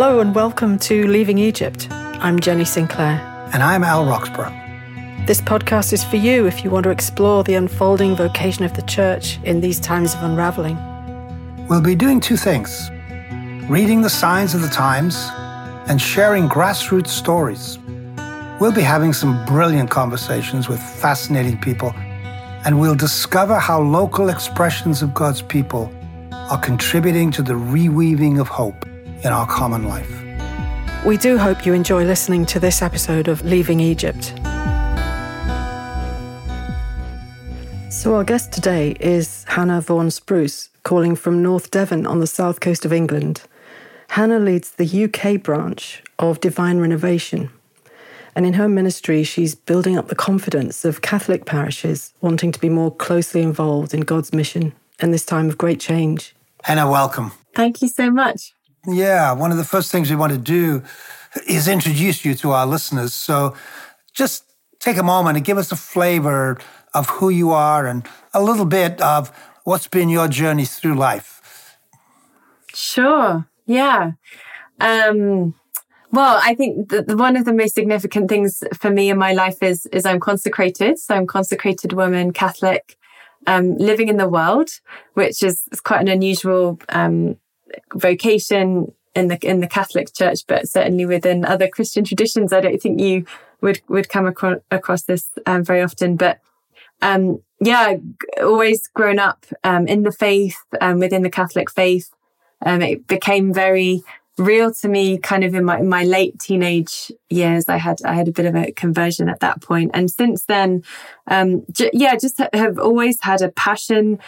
Hello and welcome to Leaving Egypt. I'm Jenny Sinclair. And I'm Al Roxburgh. This podcast is for you if you want to explore the unfolding vocation of the church in these times of unraveling. We'll be doing two things reading the signs of the times and sharing grassroots stories. We'll be having some brilliant conversations with fascinating people, and we'll discover how local expressions of God's people are contributing to the reweaving of hope in our common life. We do hope you enjoy listening to this episode of Leaving Egypt. So, our guest today is Hannah Vaughan Spruce, calling from North Devon on the south coast of England. Hannah leads the UK branch of Divine Renovation. And in her ministry, she's building up the confidence of Catholic parishes wanting to be more closely involved in God's mission in this time of great change. Hannah, welcome. Thank you so much. Yeah, one of the first things we want to do is introduce you to our listeners. So just take a moment and give us a flavor of who you are and a little bit of what's been your journey through life. Sure. Yeah. Um, well, I think the, one of the most significant things for me in my life is is I'm consecrated. So I'm consecrated woman, Catholic, um, living in the world, which is, is quite an unusual um, vocation in the in the Catholic Church, but certainly within other Christian traditions, I don't think you would would come across, this um, very often. But um, yeah, always grown up um, in the faith, um, within the Catholic faith. Um, it became very real to me kind of in my, my late teenage years. I had, I had a bit of a conversion at that. And since then, um, j- yeah, just have always had a passion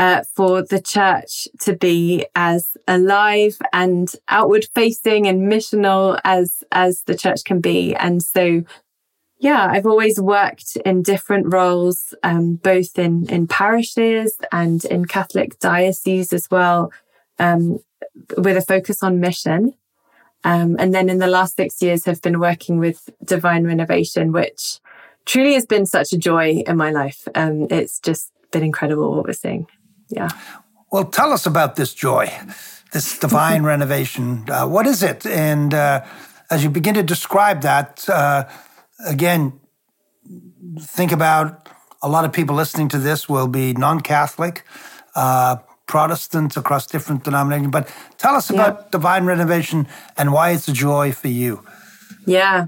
uh, for the church to be as alive and outward facing and missional as as the church can be. And so yeah i've always worked in different roles um, both in in parishes and in catholic dioceses as well um, with a focus on mission. Um, and then in the last six years have been working with divine renovation which truly has been such a joy in my life. Um, it's just been incredible what we're seeing yeah. Well, tell us about this joy, this divine renovation. Uh, what is it? And uh, as you begin to describe that, uh, again, think about a lot of people listening to this will be non Catholic, uh, Protestants across different denominations. But tell us about yeah. divine renovation and why it's a joy for you. Yeah.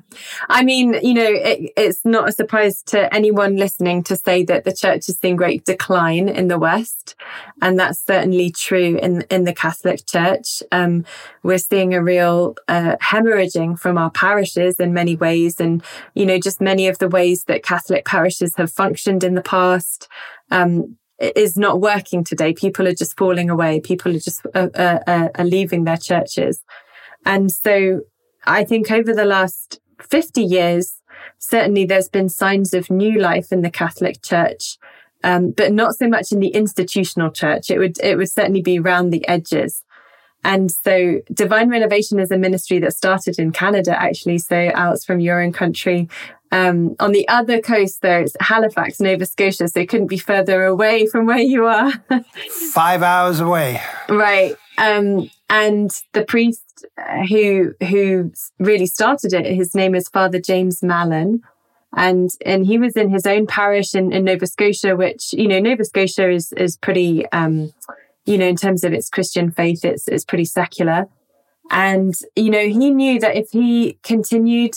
I mean, you know, it, it's not a surprise to anyone listening to say that the church has seen great decline in the West. And that's certainly true in, in the Catholic Church. Um, we're seeing a real uh, hemorrhaging from our parishes in many ways. And, you know, just many of the ways that Catholic parishes have functioned in the past. Um, is not working today. People are just falling away. People are just uh, uh, uh are leaving their churches. And so I think over the last 50 years, certainly there's been signs of new life in the Catholic Church, um, but not so much in the institutional church. It would, it would certainly be around the edges. And so Divine Renovation is a ministry that started in Canada, actually. So out from your own country. Um, on the other coast, though, it's Halifax, Nova Scotia. So it couldn't be further away from where you are. Five hours away. Right. Um, and the priest uh, who who really started it, his name is Father James Mallon, and and he was in his own parish in, in Nova Scotia, which you know Nova Scotia is is pretty, um, you know, in terms of its Christian faith, it's it's pretty secular, and you know he knew that if he continued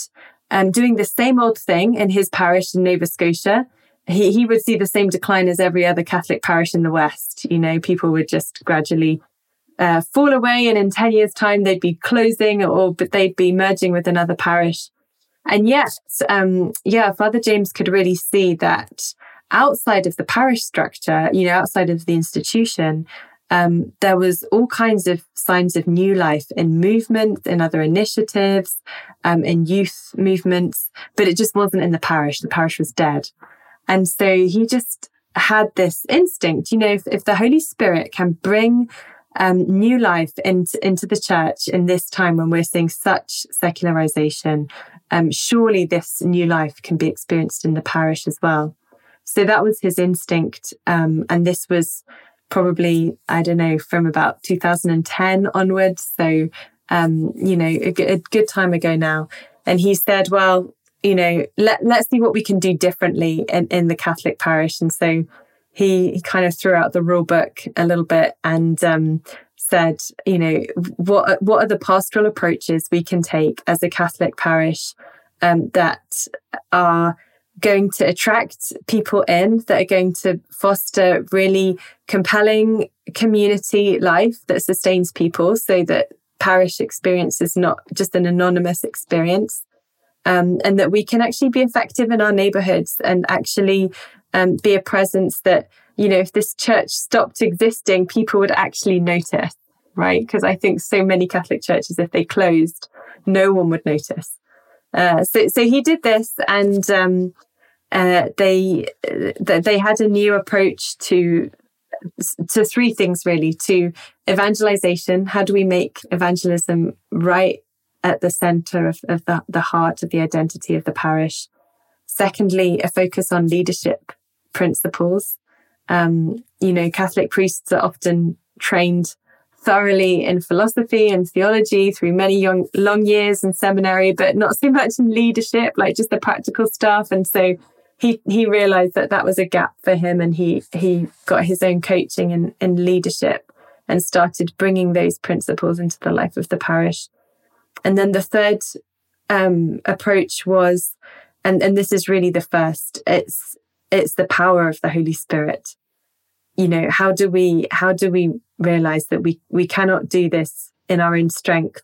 um, doing the same old thing in his parish in Nova Scotia, he, he would see the same decline as every other Catholic parish in the West. You know, people would just gradually uh, fall away and in 10 years time they'd be closing or but they'd be merging with another parish. And yet um, yeah father james could really see that outside of the parish structure you know outside of the institution um, there was all kinds of signs of new life in movement in other initiatives um, in youth movements but it just wasn't in the parish. The parish was dead. And so he just had this instinct you know if, if the holy spirit can bring um, new life into, into the church in this time when we're seeing such secularization. Um, surely this new life can be experienced in the parish as well. So that was his instinct. Um, and this was probably, I don't know, from about 2010 onwards. So um, you know, a, a good time ago now. And he said, well, you know, let, let's see what we can do differently in, in the Catholic parish. And so he, he kind of threw out the rule book a little bit and um, said, you know, what what are the pastoral approaches we can take as a Catholic parish um, that are going to attract people in, that are going to foster really compelling community life that sustains people, so that parish experience is not just an anonymous experience. Um, and that we can actually be effective in our neighborhoods and actually um, be a presence that, you know, if this church stopped existing, people would actually notice, right? Because I think so many Catholic churches, if they closed, no one would notice. Uh, so, so he did this, and um, uh, they they had a new approach to to three things really: to evangelization. How do we make evangelism right at the center of, of the, the heart of the identity of the parish? Secondly, a focus on leadership principles. Um, you know, Catholic priests are often trained thoroughly in philosophy and theology through many young, long years in seminary, but not so much in leadership, like just the practical stuff. And so he he realized that that was a gap for him, and he he got his own coaching in in leadership and started bringing those principles into the life of the parish. And then the third um, approach was, and and this is really the first. It's it's the power of the Holy Spirit. You know, how do we how do we realize that we we cannot do this in our own strength?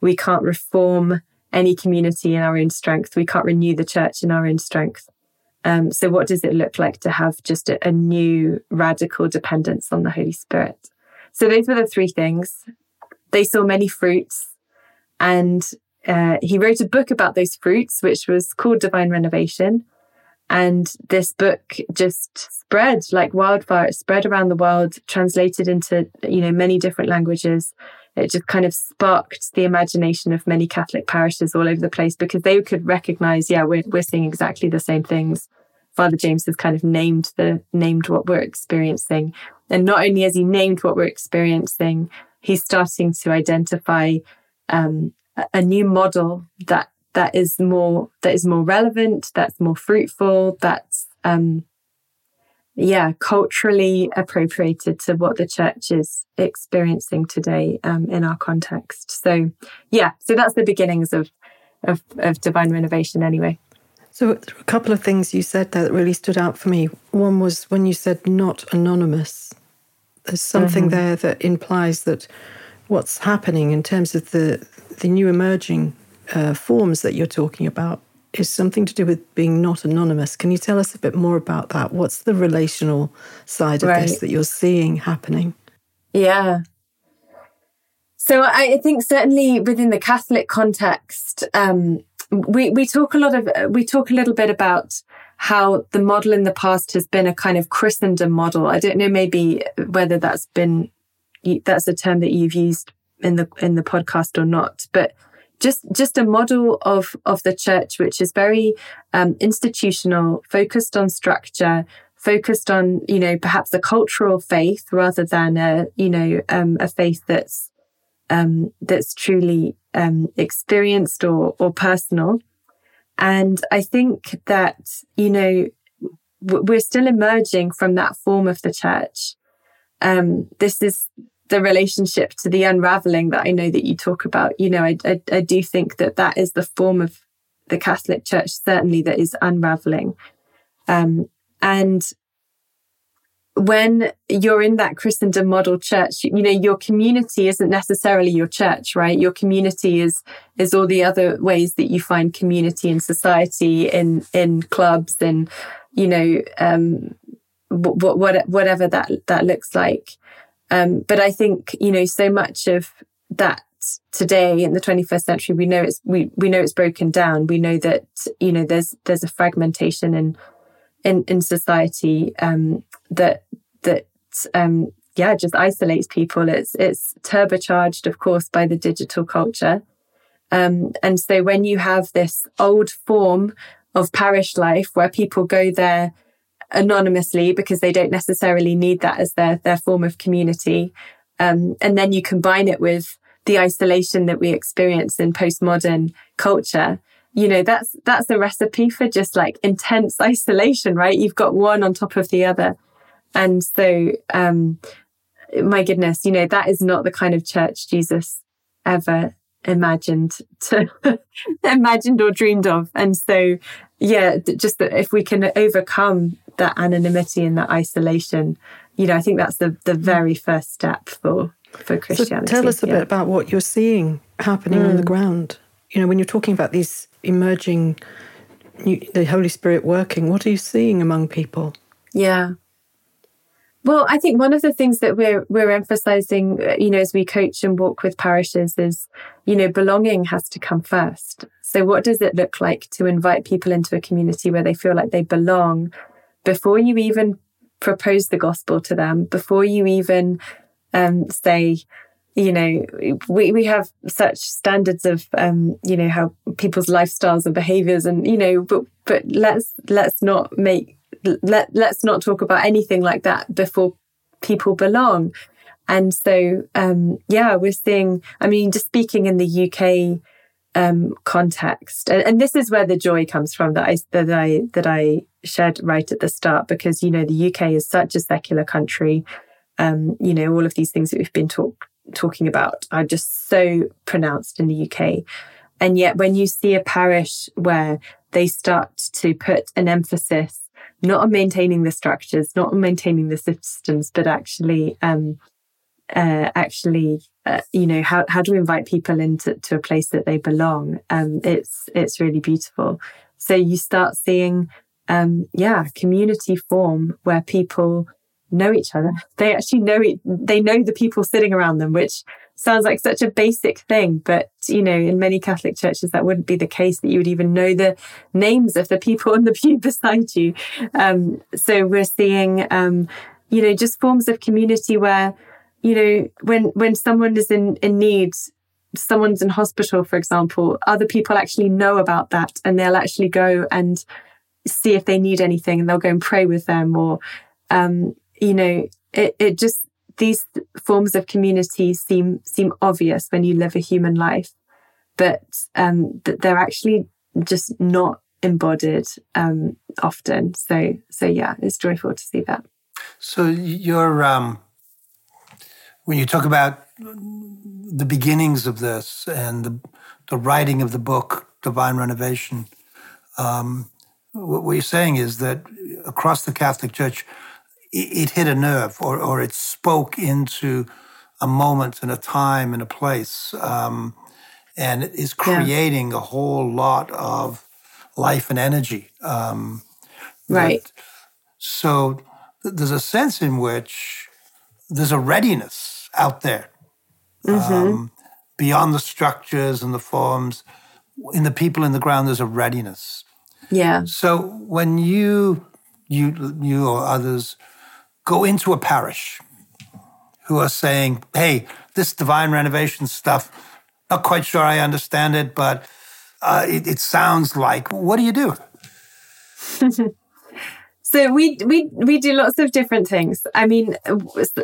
We can't reform any community in our own strength. We can't renew the church in our own strength. Um, so, what does it look like to have just a, a new radical dependence on the Holy Spirit? So, those were the three things. They saw many fruits, and uh, he wrote a book about those fruits, which was called Divine Renovation. And this book just spread like wildfire. It spread around the world, translated into you know many different languages. It just kind of sparked the imagination of many Catholic parishes all over the place because they could recognize, yeah, we're we're seeing exactly the same things. Father James has kind of named the named what we're experiencing, and not only has he named what we're experiencing, he's starting to identify um, a new model that that is more that is more relevant, that's more fruitful, that's um, yeah, culturally appropriated to what the church is experiencing today um, in our context. So yeah, so that's the beginnings of of, of divine renovation anyway. So a couple of things you said there that really stood out for me. One was when you said not anonymous. There's something mm-hmm. there that implies that what's happening in terms of the the new emerging uh, forms that you're talking about is something to do with being not anonymous. Can you tell us a bit more about that? What's the relational side of right. this that you're seeing happening? Yeah. So I think certainly within the Catholic context, um, we we talk a lot of we talk a little bit about how the model in the past has been a kind of Christendom model. I don't know maybe whether that's been that's a term that you've used in the in the podcast or not, but just just a model of of the church which is very um, institutional, focused on structure, focused on you know perhaps a cultural faith rather than a you know um, a faith that's um, that's truly um, experienced or or personal. And I think that you know we're still emerging from that form of the church. Um, this is the relationship to the unraveling that I know that you talk about. You know, I, I, I do think that that is the form of the Catholic Church, certainly, that is unraveling. Um, and when you're in that Christendom model church, you know, your community isn't necessarily your church, right? Your community is is all the other ways that you find community in society, in in clubs, and you know, um, what, what whatever that that looks like. Um, but I think, you know, so much of that today in the 21st century, we know it's, we, we know it's broken down. We know that, you know, there's, there's a fragmentation in, in, in society, um, that, that, um, yeah, just isolates people. It's, it's turbocharged, of course, by the digital culture. Um, and so when you have this old form of parish life where people go there anonymously because they don't necessarily need that as their their form of community. Um, and then you combine it with the isolation that we experience in postmodern culture. You know that's that's a recipe for just like intense isolation right? You've got one on top of the other. And so um my goodness you know that is not the kind of church jesus ever imagined to imagined or dreamed of. And so yeah just that if we can overcome that anonymity and that isolation you know i think that's the the very first step for for christianity so tell us a yeah. bit about what you're seeing happening mm. on the mm. ground you know when you're talking about these emerging the holy spirit working what are you seeing among people yeah well, I think one of the things that we're we're emphasizing, uh, you know, as we coach and walk with parishes is, you know, belonging has to come first. So what does it look like to invite people into a community where they feel like they belong before you even propose the gospel to them, before you even um, say, you know, we, we have such standards of, um, you know, how people's lifestyles and behaviors and, you know, but, but let's, let's not make let let's not talk about anything like that before people belong. And so, um, yeah, we're seeing. I mean, just speaking in the UK um, context, and, and, this is where the joy comes from that I that I that I shared right at the start, because you know the UK is such a secular country. Um, you know, all of these things that we've been talk, talking about are just so pronounced in the UK. And yet, when you see a parish where they start to put an emphasis not on maintaining the structures, not on maintaining the systems, but actually, um, uh, actually, uh, you know, how how do we invite people into to a place that they belong? Um, it's it's really beautiful. So you start seeing, um, yeah, community form where people know each other. They actually know it. They know the people sitting around them, which sounds like such a basic thing, but you know, in many Catholic churches, that wouldn't be the case that you would even know the names of the people in the pew beside you. Um, so we're seeing, um, you know, just forms of community where, you know, when when someone is in in need, someone's in hospital, for example, other people actually know about that, and they'll actually go and see if they need anything, and they'll go and pray with them, or, um, you know, it it just these forms of community seem seem obvious when you live a human life, but um, they're actually just not embodied um, often. So so yeah, it's joyful to see that. So you're um, when you talk about the beginnings of this and the, the writing of the book Divine Renovation, um, what you're saying is that across the Catholic Church, it hit a nerve or, or it spoke into a moment and a time and a place. Um, and it is creating yeah. a whole lot of life and energy. Um, right. That, so th- there's a sense in which there's a readiness out there mm-hmm. um, beyond the structures and the forms. In the people in the ground, there's a readiness. Yeah. So when you, you, you or others go into a parish who are saying, hey, this divine renovation stuff, not quite sure I understand it, but uh, it, it sounds like, what do you do? So we we we do lots of different things. I mean,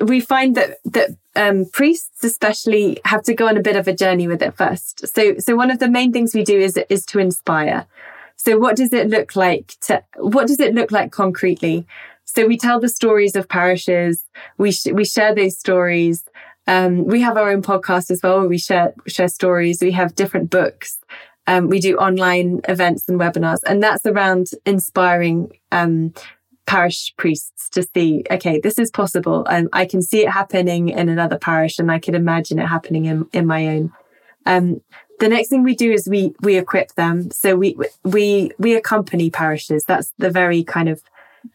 we find that that um, priests especially have to go on a bit of a journey with it first. So so one of the main things we do is is to inspire. So what does it look like to what does it look like concretely? So we tell the stories of parishes. We sh- we share those stories. Um, we have our own podcast as well we share share stories. We have different books. Um, we do online events and webinars, and that's around inspiring um, parish priests to see, okay, this is possible, and I can see it happening in another parish, and I can imagine it happening in in my own. Um, the next thing we do is we we equip them. So we we we accompany parishes. That's the very kind of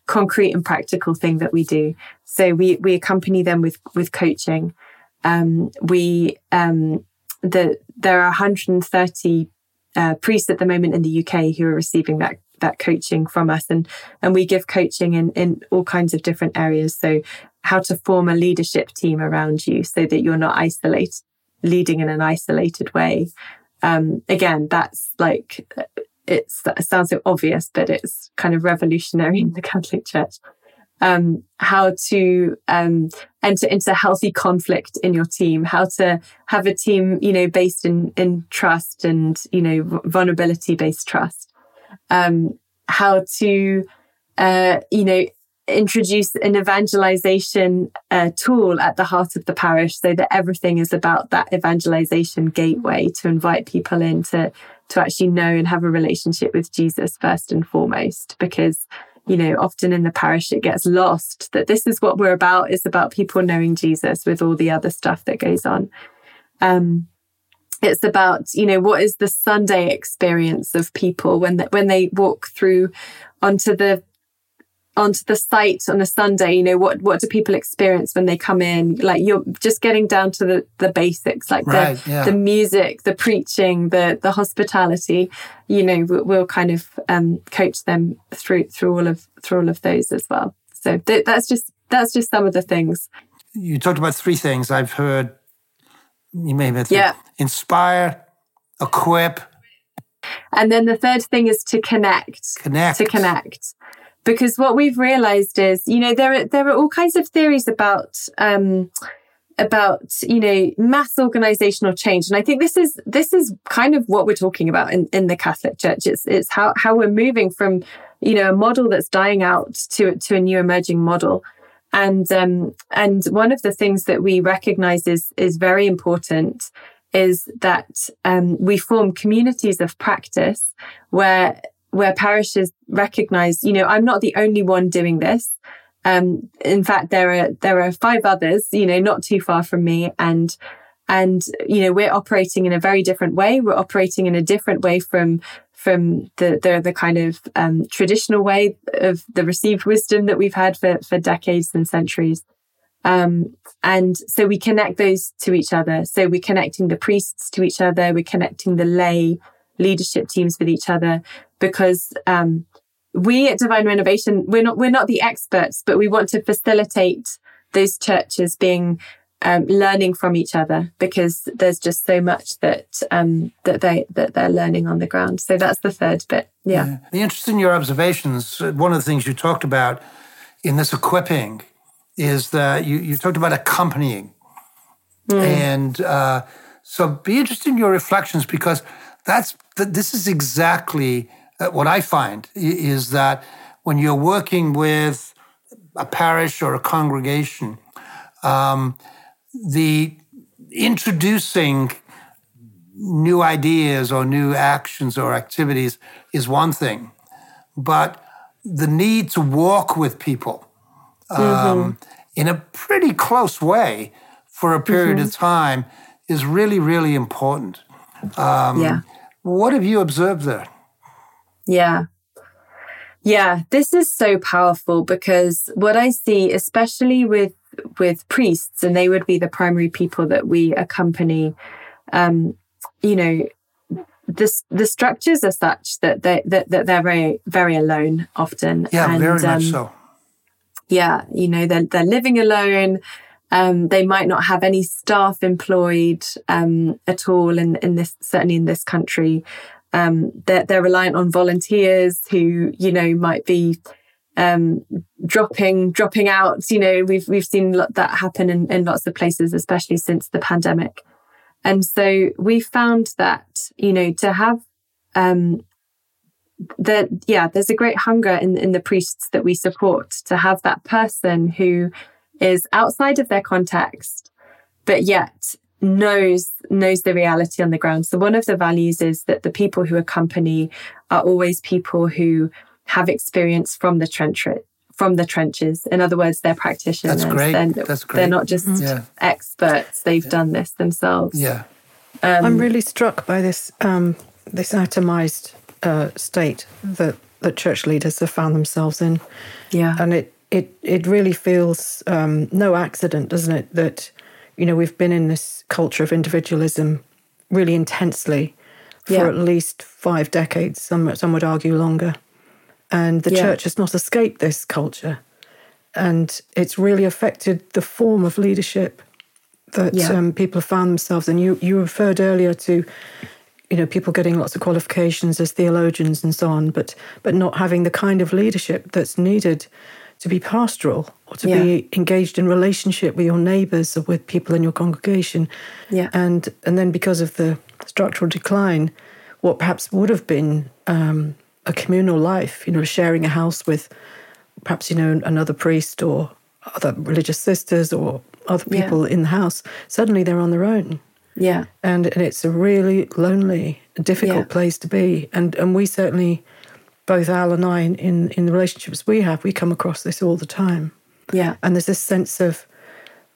concrete and practical thing that we do. So we we accompany them with with coaching. Um, we um, the there are 130 uh, priests at the moment in the UK who are receiving that that coaching from us, and and we give coaching in in all kinds of different areas. So how to form a leadership team around you so that you're not isolated, leading in an isolated way. Um, again, that's like it's, it sounds so obvious, but it's kind of revolutionary in the Catholic Church. um, how to um, enter into healthy conflict in your team, how to have a team, you know, based in in trust and you know vulnerability based trust, um, how to uh, you know introduce an evangelization uh, tool at the heart of the parish so that everything is about that evangelization gateway to invite people in to to actually know and have a relationship with Jesus first and foremost because you know, often in the parish it gets lost that this is what we're about. It's about people knowing Jesus with all the other stuff that goes on. Um, it's about, you know, what is the Sunday experience of people when they, when they walk through onto the onto the site on a Sunday, you know, what what do people experience when they come in? Like you're just getting down to the the basics, like right, the yeah. the music, the preaching, the the hospitality. You know, we'll, we'll kind of um, coach them through through all of through all of those as well. So th- that's just that's just some of the things. You talked about three things I've heard. You may have yeah. inspire, equip, and then the third thing is to connect. Connect. To connect because what we've realized is, you know, there are there are all kinds of theories about um, about you know mass organizational change, and I think this is this is kind of what we're talking about in, in the Catholic Church. It's it's how how we're moving from you know a model that's dying out to to a new emerging model. And um, and one of the things that we recognize is is very important is that um, we form communities of practice where where parishes recognize, you know, I'm not the only one doing this. Um, in fact, there are there are five others, you know, not too far from me, and and you know we're operating in a very different way. We're operating in a different way from from the the, the kind of um, traditional way of the received wisdom that we've had for for decades and centuries. Um, and so we connect those to each other. So we're connecting the priests to each other. We're connecting the lay leadership teams with each other because um, we at Divine Renovation we're not we're not the experts, but we want to facilitate those churches being um, learning from each other because there's just so much that um, that they that they're learning on the ground. So that's the third bit. Yeah. yeah. The interest in your observations. Uh, one of the things you talked about in this equipping is that you, you talked about accompanying, mm. and uh, so be interested in your reflections because that's this is exactly uh, what I find is that when you're working with a parish or a congregation, um, the introducing new ideas or new actions or activities is one thing, but the need to walk with people um, mm-hmm. in a pretty close way for a period mm-hmm. of time is really, really important. Um, yeah. What have you observed there? Yeah. Yeah, this is so powerful because what I see, especially with with priests, and they would be the primary people that we accompany, um, you know, the the structures are such that they that, that they're very very alone often. Yeah, and, very much um, so. Yeah, you know, they're they're living alone. Um, they might not have any staff employed um, at all in, in this certainly in this country. Um, they're, they're reliant on volunteers who, you know, might be um, dropping dropping out. You know, we've we've seen that happen in, in lots of places, especially since the pandemic. And so we found that, you know, to have um, that, yeah, there's a great hunger in, in the priests that we support to have that person who is outside of their context, but yet knows knows the reality on the ground. So one of the values is that the people who accompany are always people who have experience from the trench from the trenches. In other words, they're practitioners. That's great. They're, That's great. They're not just yeah. experts. They've yeah. done this themselves. Yeah. Um, I'm really struck by this um, this atomized uh, state that that church leaders have found themselves in. Yeah. And it it it really feels um, no accident, doesn't it, that you know, we've been in this culture of individualism really intensely for yeah. at least five decades. Some some would argue longer, and the yeah. church has not escaped this culture, and it's really affected the form of leadership that yeah. um, people have found themselves. And you you referred earlier to, you know, people getting lots of qualifications as theologians and so on, but but not having the kind of leadership that's needed to be pastoral or to Yeah. be engaged in relationship with your neighbors or with people in your congregation. Yeah. And and then because of the structural decline, what perhaps would have been um, a communal life, you know, sharing a house with perhaps you know another priest or other religious sisters or other Yeah. people in the house, suddenly they're on their own Yeah. and, and it's a really lonely, difficult Yeah. place to be. And and we certainly, both Al and I, in in the relationships we have, we come across this all the time. Yeah. And there's this sense of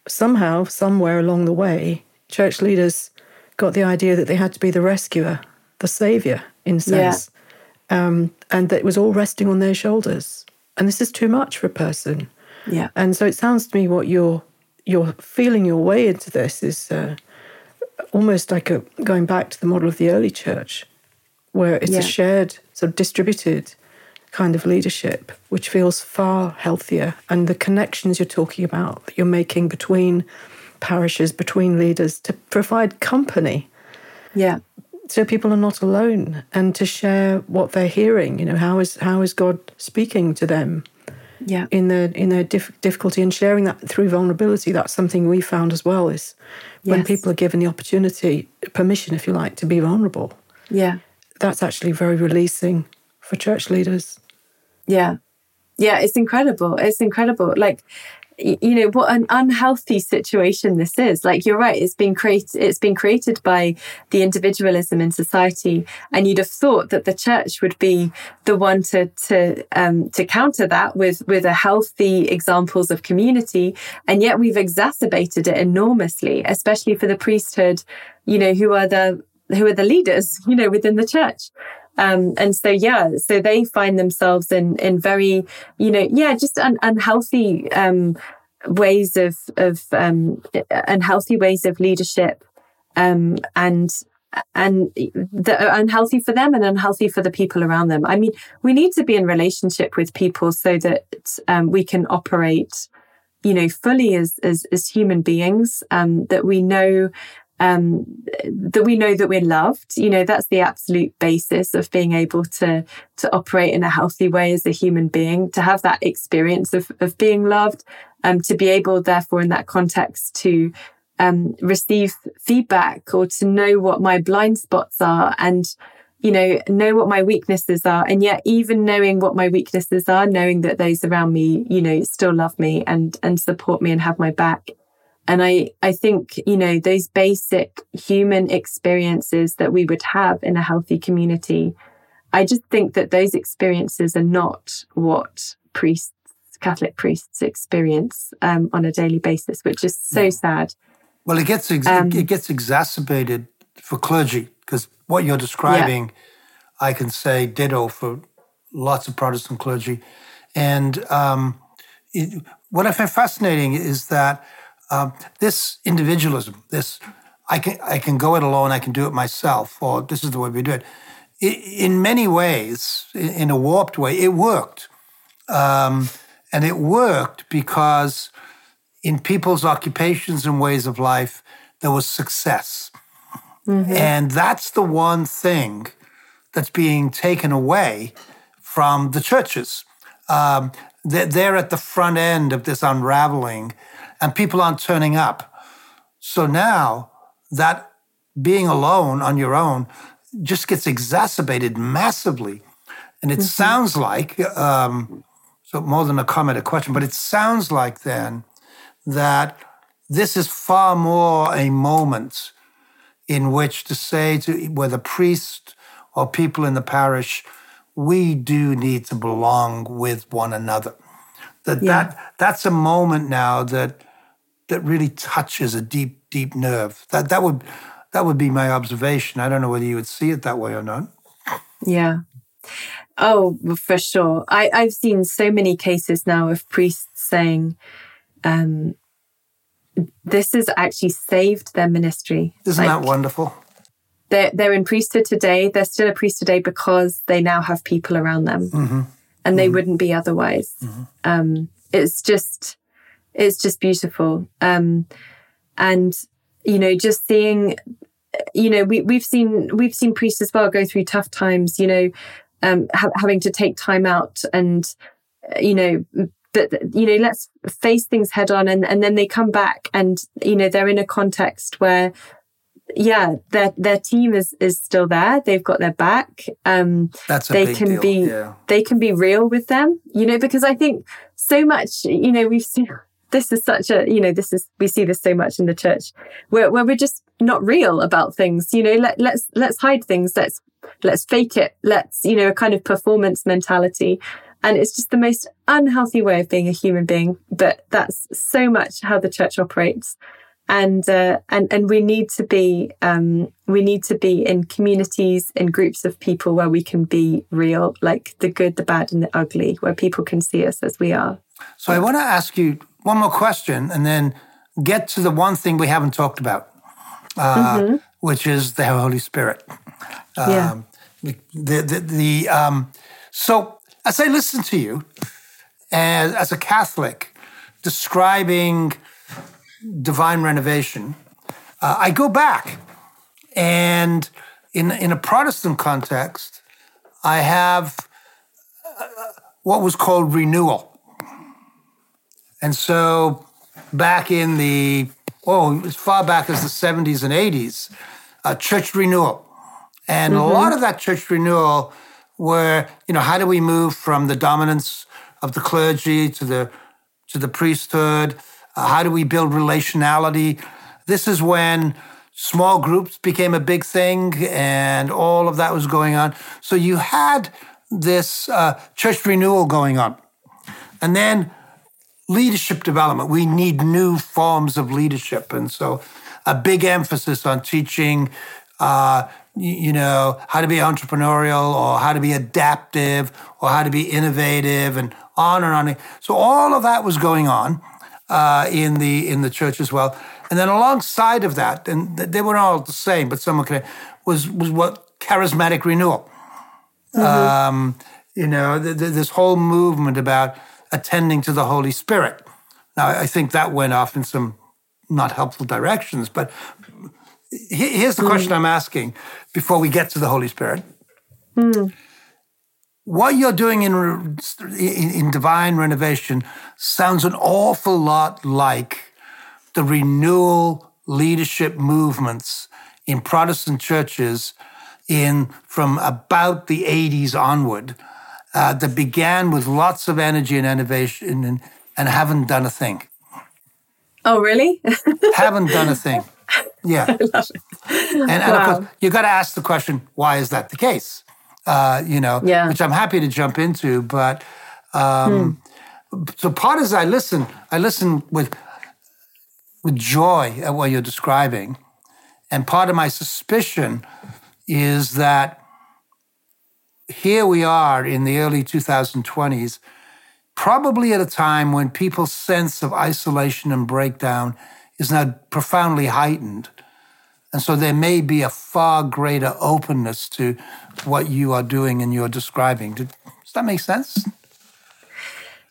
somehow, somewhere along the way, church leaders got the idea that they had to be the rescuer, the savior, in a sense, um, and that it was all resting on their shoulders. And this is too much for a person. Yeah. And so it sounds to me what you're you're feeling your way into this is uh, almost like a going back to the model of the early church, where it's Yeah. a shared, sort of distributed kind of leadership, which feels far healthier. And the connections you're talking about that you're making between parishes, between leaders, to provide company Yeah. so people are not alone and to share what they're hearing you know how is how is god speaking to them Yeah. in their in their dif- difficulty and sharing that through vulnerability that's something we found as well is when Yes. people are given the opportunity permission if you like to be vulnerable Yeah. That's actually very releasing for church leaders Yeah. Yeah, it's incredible. It's incredible. Like you know what an unhealthy situation this is like you're right it's been created it's been created by the individualism in society and you'd have thought that the church would be the one to to um to counter that with with a healthy examples of community and yet we've exacerbated it enormously especially for the priesthood you know who are the who are the leaders you know within the church. Um, and so yeah so they find themselves in in very you know yeah just un- unhealthy um, ways of of um, unhealthy ways of leadership. Um, and and that are unhealthy for them and unhealthy for the people around them. I mean we need to be in relationship with people so that um, we can operate you know fully as as, as human beings um, that we know um, that we know that we're loved. You know, that's the absolute basis of being able to to operate in a healthy way as a human being, to have that experience of of being loved, um, to be able, therefore, in that context, to um, receive feedback or to know what my blind spots are and you know know what my weaknesses are and yet even knowing what my weaknesses are knowing that those around me you know still love me and and support me and have my back and I, I think, you know, those basic human experiences that we would have in a healthy community, I just think that those experiences are not what priests, Catholic priests experience um, on a daily basis, which is so Yeah. sad. Well, it gets ex- Um, it gets exacerbated for clergy because what you're describing, I can say ditto for lots of Protestant clergy, and um, it, what I find fascinating is that um, this individualism, this I can I can go it alone, I can do it myself, or this is the way we do it. I- in many ways, in a warped way, it worked, um, and it worked because in people's occupations and ways of life, there was success. And that's the one thing that's being taken away from the churches. Um, they're at the front end of this unraveling, and people aren't turning up. So now that being alone on your own just gets exacerbated massively. And it sounds like, um, so more than a comment, a question, but it sounds like then that this is far more a moment in which to say to whether priest or people in the parish, we do need to belong with one another. That Yeah. that that's a moment now that that really touches a deep, deep nerve. That that would that would be my observation. I don't know whether you would see it that way or not. Yeah. Oh, for sure. I, I've seen so many cases now of priests saying, um, this has actually saved their ministry. Isn't Like, that wonderful? They're, they're in priesthood today. They're still a priest today because they now have people around them hmm and they wouldn't be otherwise. Um, it's just, it's just beautiful. Um, and, you know, just seeing, you know, we, we've seen, we've seen priests as well go through tough times, you know, um, ha- having to take time out and, uh, you know, but you know let's face things head on and, and then they come back and you know they're in a context where yeah their their team is is still there they've got their back um That's a they can deal. be Yeah. they can be real with them you know because i think so much you know we've seen this is such a you know this is we see this so much in the church where, where we're just not real about things you know let, let's let's hide things let's let's fake it let's you know a kind of performance mentality. And it's just the most unhealthy way of being a human being but that's so much how the church operates. And uh, and and we need to be um, we need to be in communities in groups of people where we can be real like the good the bad and the ugly where people can see us as we are. So I want to ask you one more question and then get to the one thing we haven't talked about, uh, which is the Holy Spirit. Yeah. Um, the, the, the, um, so as I listen to you as, as a Catholic describing divine renovation, uh, I go back and in, in a Protestant context, I have uh, what was called renewal. And so back in the, oh, as far back as the 70s and 80s, uh, church renewal. And a lot of that church renewal were, you know, how do we move from the dominance of the clergy to the to the priesthood? Uh, how do we build relationality? This is when small groups became a big thing, and all of that was going on. So you had this uh, church renewal going on, and then leadership development. We need new forms of leadership. And so a big emphasis on teaching, uh, you know, how to be entrepreneurial or how to be adaptive or how to be innovative and on and on. So all of that was going on uh, in the in the church as well. And then alongside of that, and they weren't all the same, but someone were kind was was what charismatic renewal. Um, you know, th- th- this whole movement about attending to the Holy Spirit. Now, I think that went off in some not helpful directions, but here's the hmm. question I'm asking before we get to the Holy Spirit. Hmm. What you're doing in, in, in divine renovation sounds an awful lot like the renewal leadership movements in Protestant churches in from about the 80s onward uh, that began with lots of energy and innovation and, and haven't done a thing. oh really Haven't done a thing. Yeah. And, and of course, you've got to ask the question, why is that the case? Uh, you know, Yeah. which I'm happy to jump into. But um, so part is I listen, I listen with with joy at what you're describing. And part of my suspicion is that here we are in the early 2020s, probably at a time when people's sense of isolation and breakdown is now profoundly heightened. And so there may be a far greater openness to what you are doing and you're describing. Does that make sense?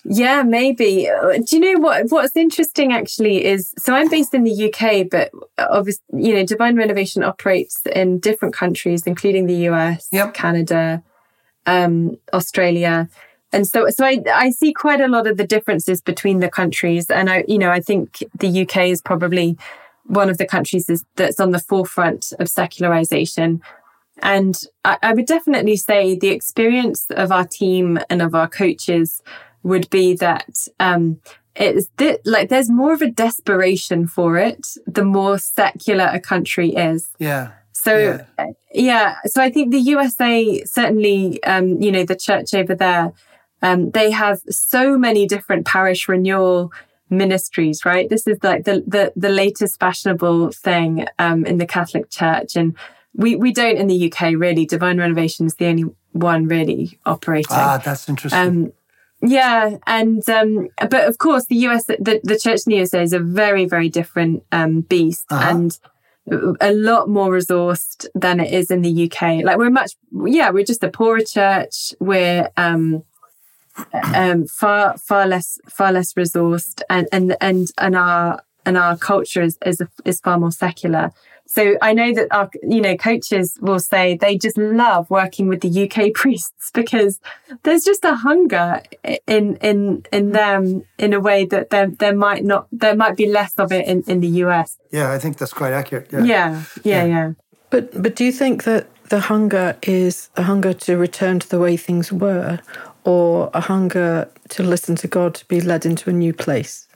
Yeah, maybe. Do you know what? What's interesting actually is so I'm based in the UK, but obviously, you know, Divine Renovation operates in different countries, including the US, Yep. Canada, um, Australia, and so so I I see quite a lot of the differences between the countries, and I you know I think the UK is probably one of the countries is, that's on the forefront of secularization. And I, I would definitely say the experience of our team and of our coaches would be that um, it's th- like there's more of a desperation for it the more secular a country is. Yeah. So Yeah. yeah, so I think the USA certainly, um, you know, the church over there, um, they have so many different parish renewal ministries, right? This is like the the, the latest fashionable thing um, in the Catholic Church, and we we don't in the UK really. Divine Renovation is the only one really operating. Ah, that's interesting. Um, yeah, and um, but of course, the US, the, the church in the USA is a very, very different um, beast, Uh-huh. and a lot more resourced than it is in the UK. Like we're much, yeah, we're just a poorer church. We're um, um, far, far less, far less resourced, and and and and our and our culture is is, is far more secular. So I know that our, you know, coaches will say they just love working with the UK priests because there's just a hunger in in in them in a way that there there might not there might be less of it in, in the US. Yeah, I think that's quite accurate. Yeah. Yeah, yeah, yeah. yeah. But but do you think that the hunger is a hunger to return to the way things were or a hunger to listen to God to be led into a new place?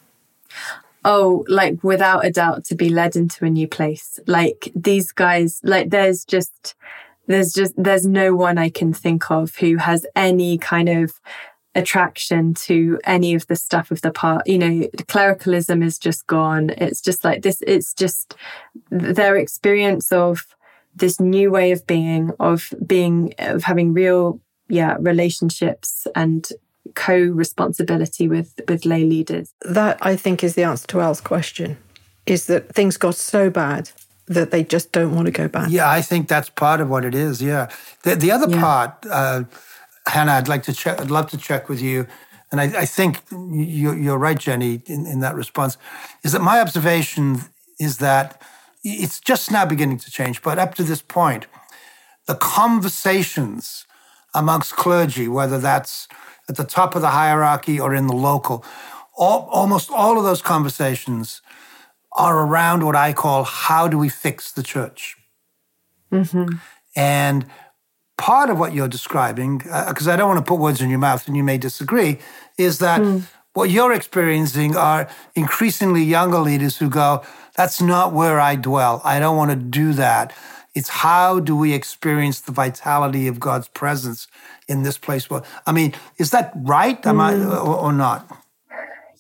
Oh, like without a doubt to be led into a new place. Like these guys, like there's just, there's just, there's no one I can think of who has any kind of attraction to any of the stuff of the part. You know, clericalism is just gone. It's just like this, it's just their experience of this new way of being, of being, of having real, yeah, relationships and co-responsibility with with lay leaders? That i think is the answer to al's question is that things got so bad that they just don't want to go back. Yeah i think that's part of what it is yeah. The, the other yeah. part uh, hannah i'd like to check i'd love to check with you and i, I think you, are right jenny in, in that response is that my observation is that it's just now beginning to change but up to this point the conversations amongst clergy whether that's at the top of the hierarchy or in the local. All, almost all of those conversations are around what I call how do we fix the church? Mm-hmm. And part of what you're describing, because uh, I don't want to put words in your mouth and you may disagree, is that mm. what you're experiencing are increasingly younger leaders who go, that's not where I dwell. I don't want to do that. It's how do we experience the vitality of God's presence in this place? Well, I mean, is that right? Am mm. I or, or, not?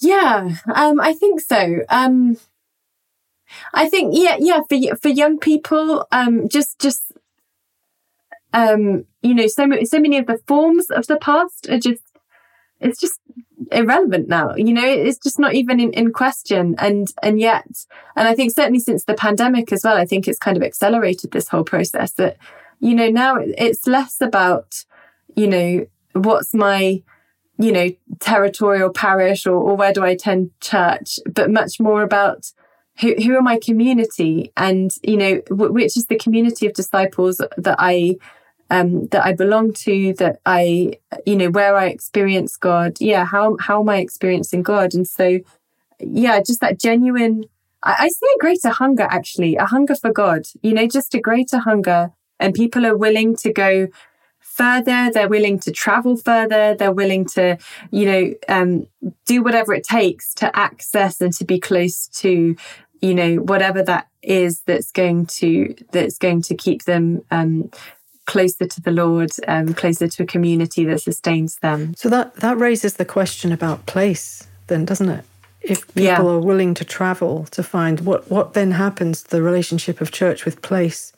Yeah, um, I think so. Um, I think yeah, yeah. For for young people, um, just just um, you know, so so many of the forms of the past are just it's just irrelevant now you know it's just not even in, in question and and yet and i think certainly since the pandemic as well i think it's kind of accelerated this whole process that you know now it's less about you know what's my you know territorial parish or, or where do i attend church but much more about who, who are my community and you know w- which is the community of disciples that i um, that I belong to, that I, you know, where I experience God. Yeah, how how am I experiencing God? And so, yeah, just that genuine. I, I see a greater hunger, actually, a hunger for God. You know, just a greater hunger, and people are willing to go further. They're willing to travel further. They're willing to, you know, um, do whatever it takes to access and to be close to, you know, whatever that is that's going to that's going to keep them um, closer to the Lord, um, closer to a community that sustains them. So that that raises the question about place, then, doesn't it? If people yeah. are willing to travel to find what what then happens to the relationship of church with place,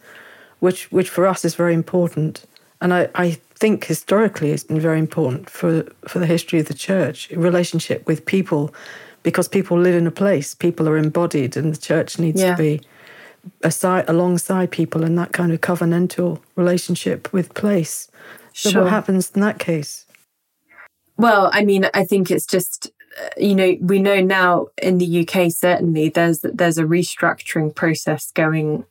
which which for us is very important, and I, I think historically it's been very important for for the history of the church relationship with people, because people live in a place, people are embodied, and the church needs yeah. to be aside alongside people in that kind of covenantal relationship with place. So sure. what happens in that case? Well, I mean, I think it's just uh, you know we know now in the UK certainly there's there's a restructuring process going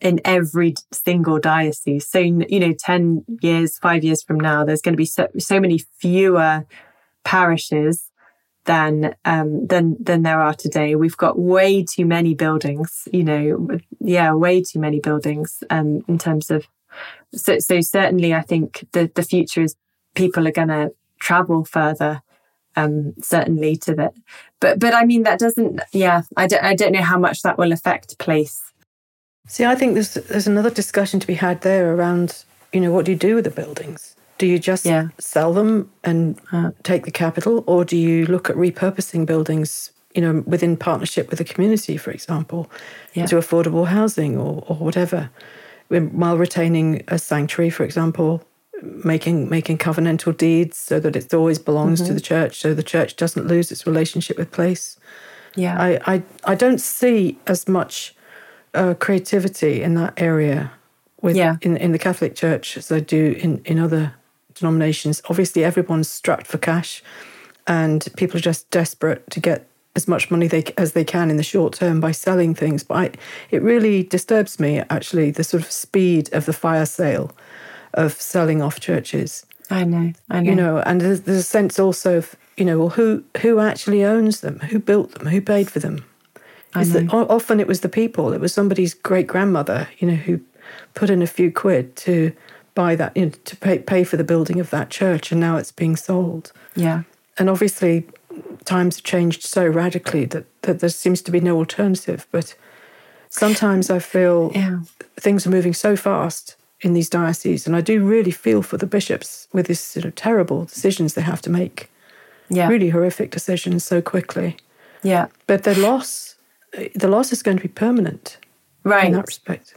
in every single diocese. So you know, ten years, five years from now, there's going to be so so many fewer parishes than um, than than there are today. We've got way too many buildings, you know, yeah, way too many buildings um, in terms of. So, so certainly, I think the the future is people are going to travel further. Um, certainly to that, but but I mean that doesn't. Yeah, I don't I don't know how much that will affect place. See, I think there's there's another discussion to be had there around you know what do you do with the buildings do you just yeah. sell them and uh, take the capital, or do you look at repurposing buildings, you know, within partnership with the community, for example, yeah. into affordable housing or, or whatever, while retaining a sanctuary, for example, making making covenantal deeds so that it always belongs mm-hmm. to the church, so the church doesn't lose its relationship with place. Yeah, I I, I don't see as much uh, creativity in that area with yeah. in in the Catholic Church as I do in in other denominations. Obviously, everyone's strapped for cash, and people are just desperate to get as much money they, as they can in the short term by selling things. But I, it really disturbs me, actually, the sort of speed of the fire sale of selling off churches. I know, I know. You know, and there's, there's a sense also of, you know, well, who who actually owns them? Who built them? Who paid for them? That often it was the people. It was somebody's great grandmother, you know, who put in a few quid to buy that, you know, to pay pay for the building of that church, and now it's being sold. Yeah. And obviously, times have changed so radically that, that there seems to be no alternative. But sometimes I feel Yeah. things are moving so fast in these dioceses, and I do really feel for the bishops with these sort of terrible decisions they have to make, Yeah. really horrific decisions so quickly. Yeah. But the loss, the loss is going to be permanent Right. in that respect.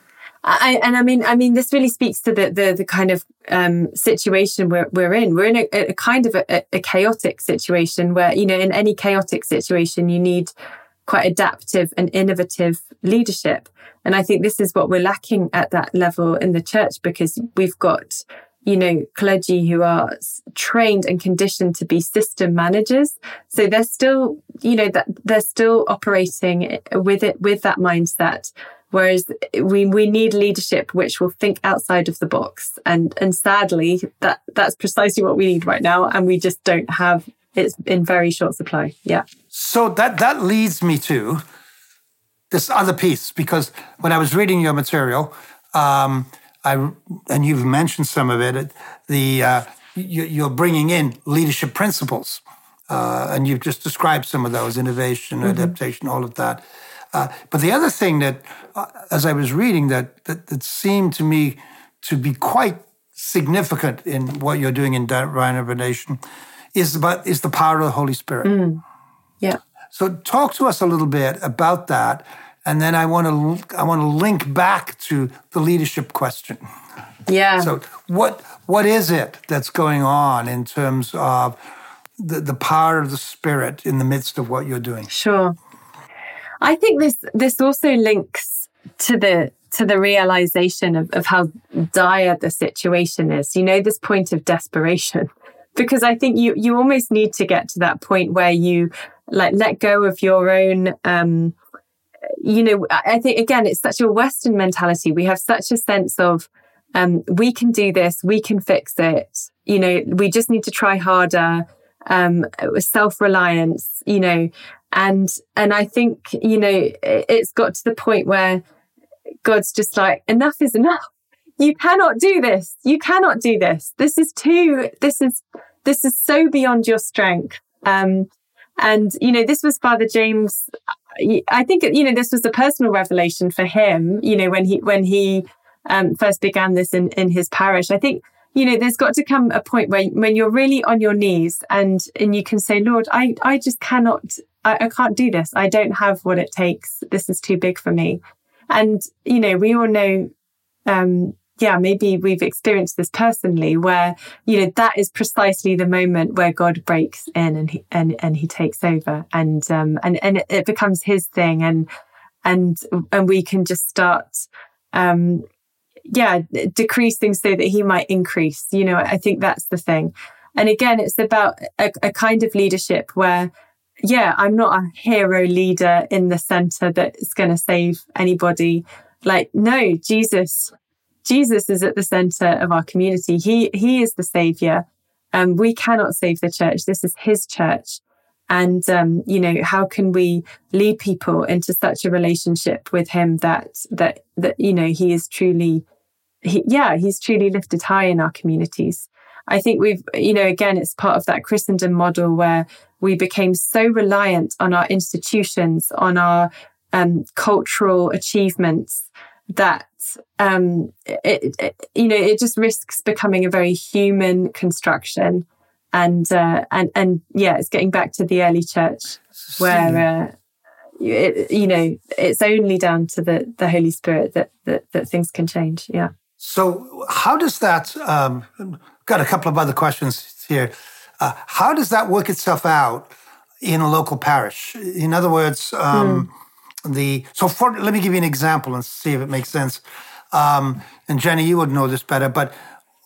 I, and I mean, I mean, this really speaks to the the, the kind of um, situation we're we're in. We're in a, a kind of a, a chaotic situation where you know, in any chaotic situation, you need quite adaptive and innovative leadership. And I think this is what we're lacking at that level in the church because we've got you know clergy who are trained and conditioned to be system managers so they're still you know that they're still operating with it with that mindset Whereas we we need leadership which will think outside of the box, and and sadly that that's precisely what we need right now, and we just don't have. It's in very short supply. Yeah. So that that leads me to this other piece because when I was reading your material, um, I and you've mentioned some of it. The uh, you, you're bringing in leadership principles, uh, and you've just described some of those: innovation, adaptation, all of that. Uh, but the other thing that, uh, as I was reading, that, that that seemed to me to be quite significant in what you're doing in divine revelation is about is the power of the Holy Spirit. Yeah. So talk to us a little bit about that, and then I want to I want to link back to the leadership question. Yeah. So what what is it that's going on in terms of the, the power of the Spirit in the midst of what you're doing? Sure. I think this this also links to the to the realization of, of how dire the situation is. You know, this point of desperation. Because I think you you almost need to get to that point where you like let go of your own um you know, I think again it's such a Western mentality. We have such a sense of um, we can do this, we can fix it. You know, we just need to try harder. Um, self-reliance, you know, and and I think you know it- it's got to the point where God's just like enough is enough. You cannot do this. You cannot do this. This is too. This is this is so beyond your strength. Um, and you know this was Father James. I think you know this was a personal revelation for him. You know when he when he um, first began this in in his parish. I think you know there's got to come a point where when you're really on your knees and and you can say, Lord, I I just cannot. I, I can't do this. I don't have what it takes. This is too big for me. And you know we all know. Um, yeah, maybe we've experienced this personally where, you know, that is precisely the moment where God breaks in and he, and, and he takes over and, um, and, and it, becomes his thing and, and, and we can just start, um, yeah, decreasing so that he might increase. You know, I think that's the thing. And again, it's about a, a kind of leadership where, yeah, I'm not a hero leader in the center that's going to save anybody. Like, no, Jesus, Jesus is at the center of our community. He he is the savior. Um, we cannot save the church. This is his church. And um, you know, how can we lead people into such a relationship with him that that that you know he is truly he, yeah, he's truly lifted high in our communities. I think we've, you know, again, it's part of that Christendom model where we became so reliant on our institutions, on our um, cultural achievements that um, it, it, you know it just risks becoming a very human construction, and uh, and and yeah, it's getting back to the early church where. Uh, it, you know, it's only down to the, the Holy Spirit that, that that things can change. Yeah. So how does that? Um, got a couple of other questions here. Uh, how does that work itself out in a local parish? In other words, um, the so for let me give you an example and see if it makes sense. Um, and Jenny, you would know this better, but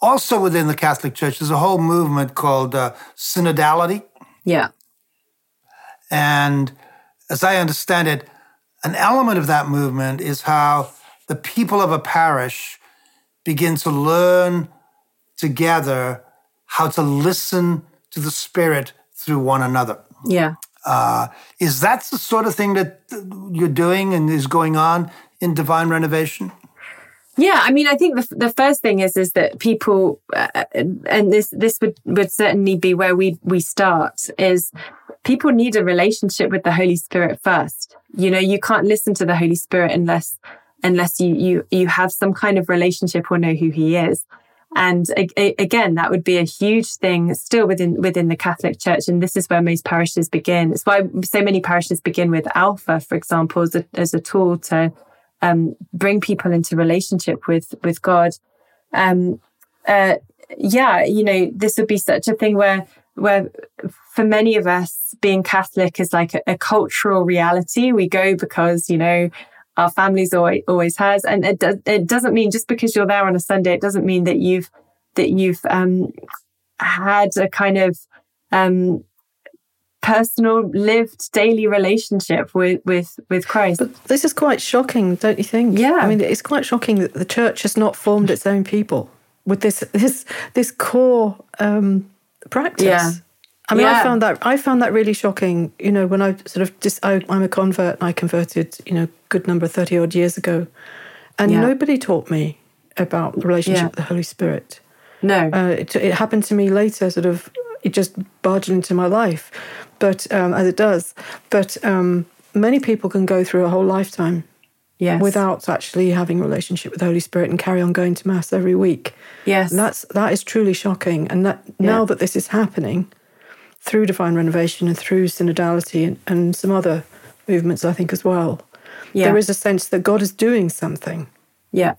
also within the Catholic Church, there's a whole movement called uh, synodality, Yeah. and as I understand it, an element of that movement is how the people of a parish begin to learn together how to listen to the Spirit through one another. Yeah. Uh, is that the sort of thing that you're doing and is going on in divine renovation? Yeah, I mean, I think the, the first thing is is that people, uh, and this this would would certainly be where we we start is people need a relationship with the Holy Spirit first. You know, you can't listen to the Holy Spirit unless unless you you you have some kind of relationship or know who He is. And a, again, that would be a huge thing still within within the Catholic Church, and this is where most parishes begin. It's why so many parishes begin with Alpha, for example, as a, as a tool to um, bring people into relationship with with God. Um, uh, yeah, you know, this would be such a thing where where for many of us being Catholic is like a, a cultural reality. We go because you know our families always, always has, and it, do, it doesn't mean just because you're there on a Sunday, it doesn't mean that you've that you've um, had a kind of um, personal lived daily relationship with with with Christ. But this is quite shocking, don't you think? Yeah. I mean, it's quite shocking that the church has not formed its own people with this this this core um, practice. Yeah. I mean, yeah. I found that I found that really shocking. You know, when I sort of just I, am a convert. I converted, you know, good number thirty odd years ago, and yeah. nobody taught me about the relationship yeah. with the Holy Spirit. No, uh, it, it, happened to me later. Sort of, it just barged into my life but um, as it does. But um, many people can go through a whole lifetime yes. without actually having a relationship with the Holy Spirit and carry on going to mass every week. Yes, and that's that is truly shocking. And that yeah. now that this is happening through divine renovation and through synodality and, and some other movements, I think as well, yeah. there is a sense that God is doing something. Yeah,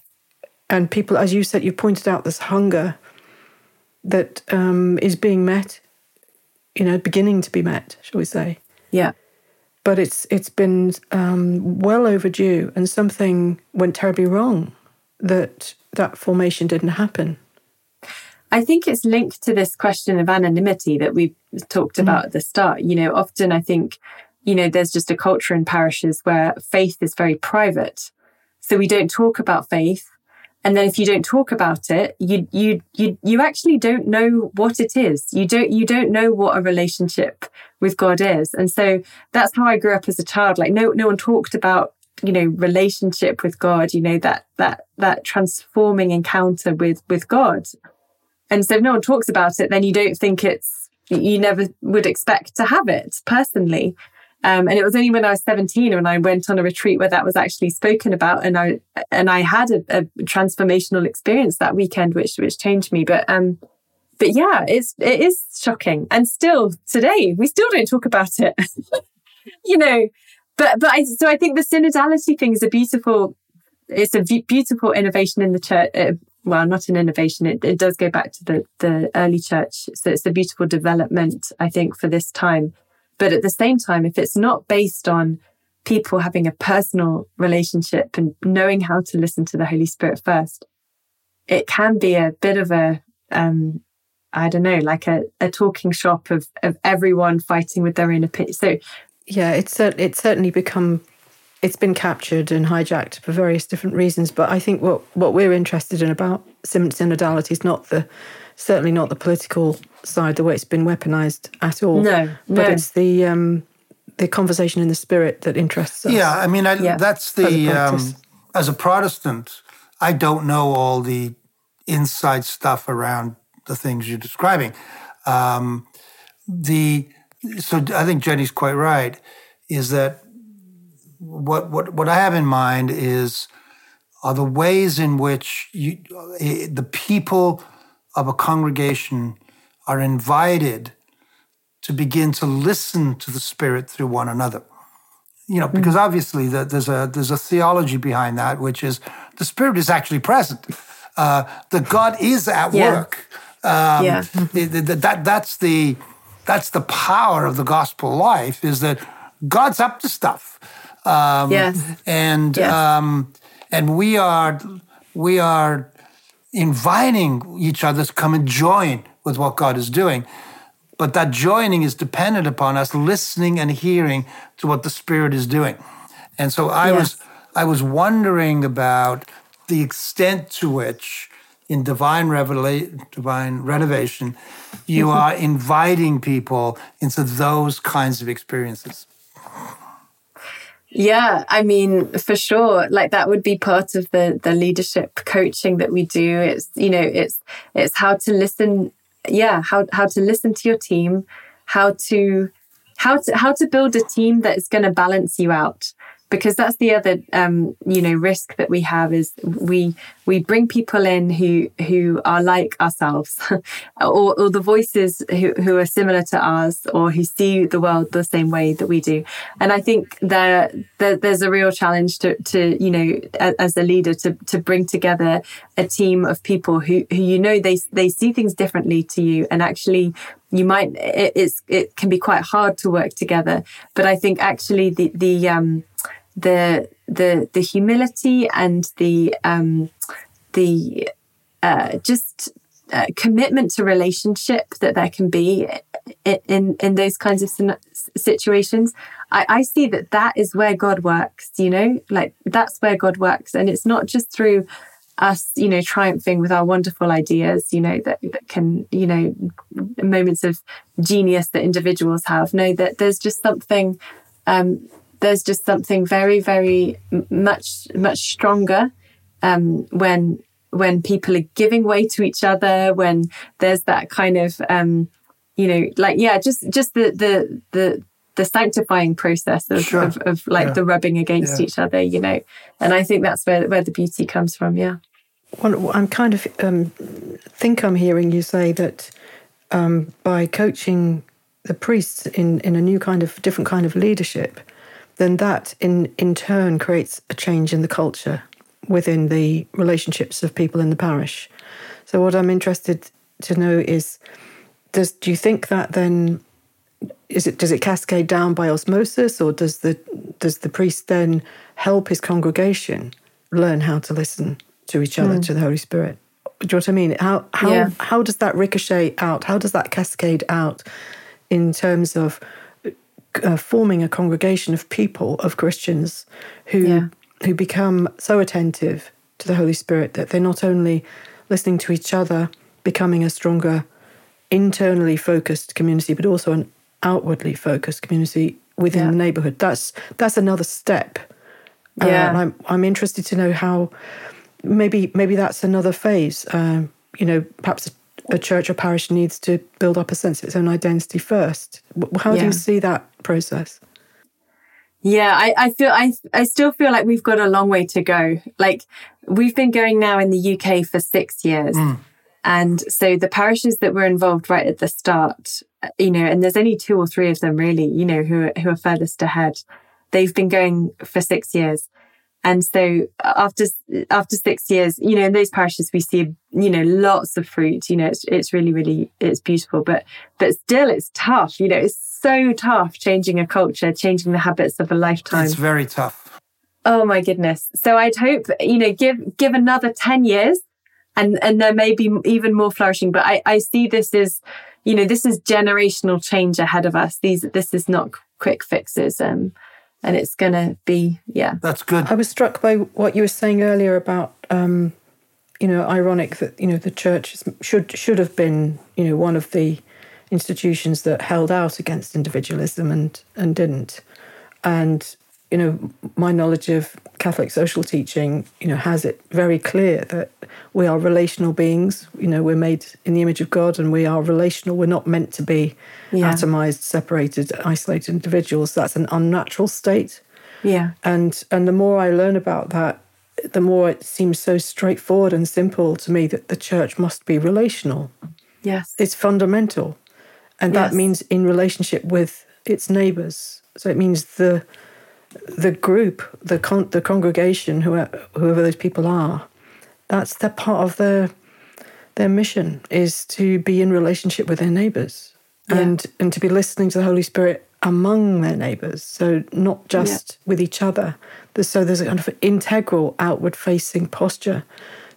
and people, as you said, you pointed out this hunger that um, is being met you know, beginning to be met, shall we say? Yeah. But it's it's been um, well overdue, and something went terribly wrong that that formation didn't happen. I think it's linked to this question of anonymity that we talked mm. about mm. at the start. You know, often I think, you know, there's just a culture in parishes where faith is very private. So we don't talk about faith and then if you don't talk about it you you you you actually don't know what it is you don't you don't know what a relationship with god is and so that's how i grew up as a child like no no one talked about you know relationship with god you know that that that transforming encounter with with god and so if no one talks about it then you don't think it's you never would expect to have it personally um, and it was only when I was 17 when I went on a retreat where that was actually spoken about, and I and I had a, a transformational experience that weekend, which which changed me. But um, but yeah, it's it is shocking, and still today we still don't talk about it. you know, but but I so I think the synodality thing is a beautiful, it's a beautiful innovation in the church. Uh, well, not an innovation. It, it does go back to the the early church, so it's a beautiful development, I think, for this time but at the same time, if it's not based on people having a personal relationship and knowing how to listen to the Holy Spirit first, it can be a bit of a, um, I don't know, like a, a talking shop of, of everyone fighting with their own opinion. So, yeah, it's it's certainly become it's been captured and hijacked for various different reasons. But I think what what we're interested in about synodality is not the certainly not the political side, the way it's been weaponized at all. No, but no. it's the um, the conversation in the spirit that interests us. Yeah, I mean, I, yeah. that's the as a, um, as a Protestant, I don't know all the inside stuff around the things you're describing. Um, the so I think Jenny's quite right. Is that what what what I have in mind is are the ways in which you, eh, the people of a congregation are invited to begin to listen to the Spirit through one another. You know, because mm. obviously the, there's a there's a theology behind that, which is the Spirit is actually present. Uh, that God is at yeah. work. Um, yeah. that that's the that's the power of the gospel life is that God's up to stuff. Um, yes. And yes. Um, and we are we are inviting each other to come and join with what God is doing. but that joining is dependent upon us listening and hearing to what the Spirit is doing. And so I yes. was I was wondering about the extent to which in divine revelation, divine renovation, you mm-hmm. are inviting people into those kinds of experiences. Yeah, I mean, for sure. Like that would be part of the the leadership coaching that we do. It's you know, it's it's how to listen. Yeah, how how to listen to your team, how to how to how to build a team that is going to balance you out because that's the other um, you know risk that we have is we we bring people in who who are like ourselves or, or the voices who, who are similar to ours or who see the world the same way that we do. And i think there, there there's a real challenge to to you know as a leader to to bring together a team of people who who you know they they see things differently to you. And actually you might it, it's it can be quite hard to work together. But i think actually the the um the the the humility and the um, the uh, just uh, commitment to relationship that there can be in in, in those kinds of situations. I, I see that that is where God works. You know, like that's where God works, and it's not just through us, you know, triumphing with our wonderful ideas, you know, that, that can, you know, moments of genius that individuals have. No, that there's just something um, there's just something very, very much, much stronger um, when when people are giving way to each other, when there's that kind of, um, you know, like yeah, just just the the the the sanctifying process of, sure. of, of, like yeah. the rubbing against yeah. each other, you know, and I think that's where where the beauty comes from. Yeah. Well, I'm kind of um, think I'm hearing you say that um, by coaching the priests in in a new kind of different kind of leadership, then that in, in turn creates a change in the culture within the relationships of people in the parish. So, what I'm interested to know is does do you think that then is it does it cascade down by osmosis or does the does the priest then help his congregation learn how to listen to each other mm. to the holy spirit do you know what i mean how how yeah. how does that ricochet out how does that cascade out in terms of uh, forming a congregation of people, of Christians, who yeah. who become so attentive to the Holy Spirit that they're not only listening to each other, becoming a stronger internally focused community, but also an outwardly focused community within yeah. the neighborhood. That's that's another step. Uh, yeah, uh, I'm I'm interested to know how maybe maybe that's another phase. Um, you know, perhaps a church or parish needs to build up a sense of its own identity first. How yeah. do you see that process? Yeah, I, I feel I I still feel like we've got a long way to go. Like we've been going now in the UK for six years. Mm. And so the parishes that were involved right at the start, you know, and there's only two or three of them really, you know, who who are furthest ahead. They've been going for six years. And so after after six years, you know, in those parishes we see, you know, lots of fruit. You know, it's it's really really it's beautiful, but but still it's tough. You know, it's so tough changing a culture, changing the habits of a lifetime. It's very tough. Oh my goodness! So I'd hope you know give give another ten years, and and there may be even more flourishing. But I I see this as you know this is generational change ahead of us. These this is not quick fixes. Um, and it's going to be yeah. That's good. I was struck by what you were saying earlier about um, you know ironic that you know the church should should have been you know one of the institutions that held out against individualism and and didn't. And you know, my knowledge of Catholic social teaching, you know, has it very clear that we are relational beings. You know, we're made in the image of God and we are relational. We're not meant to be yeah. atomized, separated, isolated individuals. That's an unnatural state. Yeah. And and the more I learn about that, the more it seems so straightforward and simple to me that the church must be relational. Yes. It's fundamental. And yes. that means in relationship with its neighbors. So it means the the group, the con- the congregation, whoever, whoever those people are, that's the part of their their mission is to be in relationship with their neighbors yeah. and and to be listening to the Holy Spirit among their neighbors. So not just yeah. with each other. So there's a kind of integral outward facing posture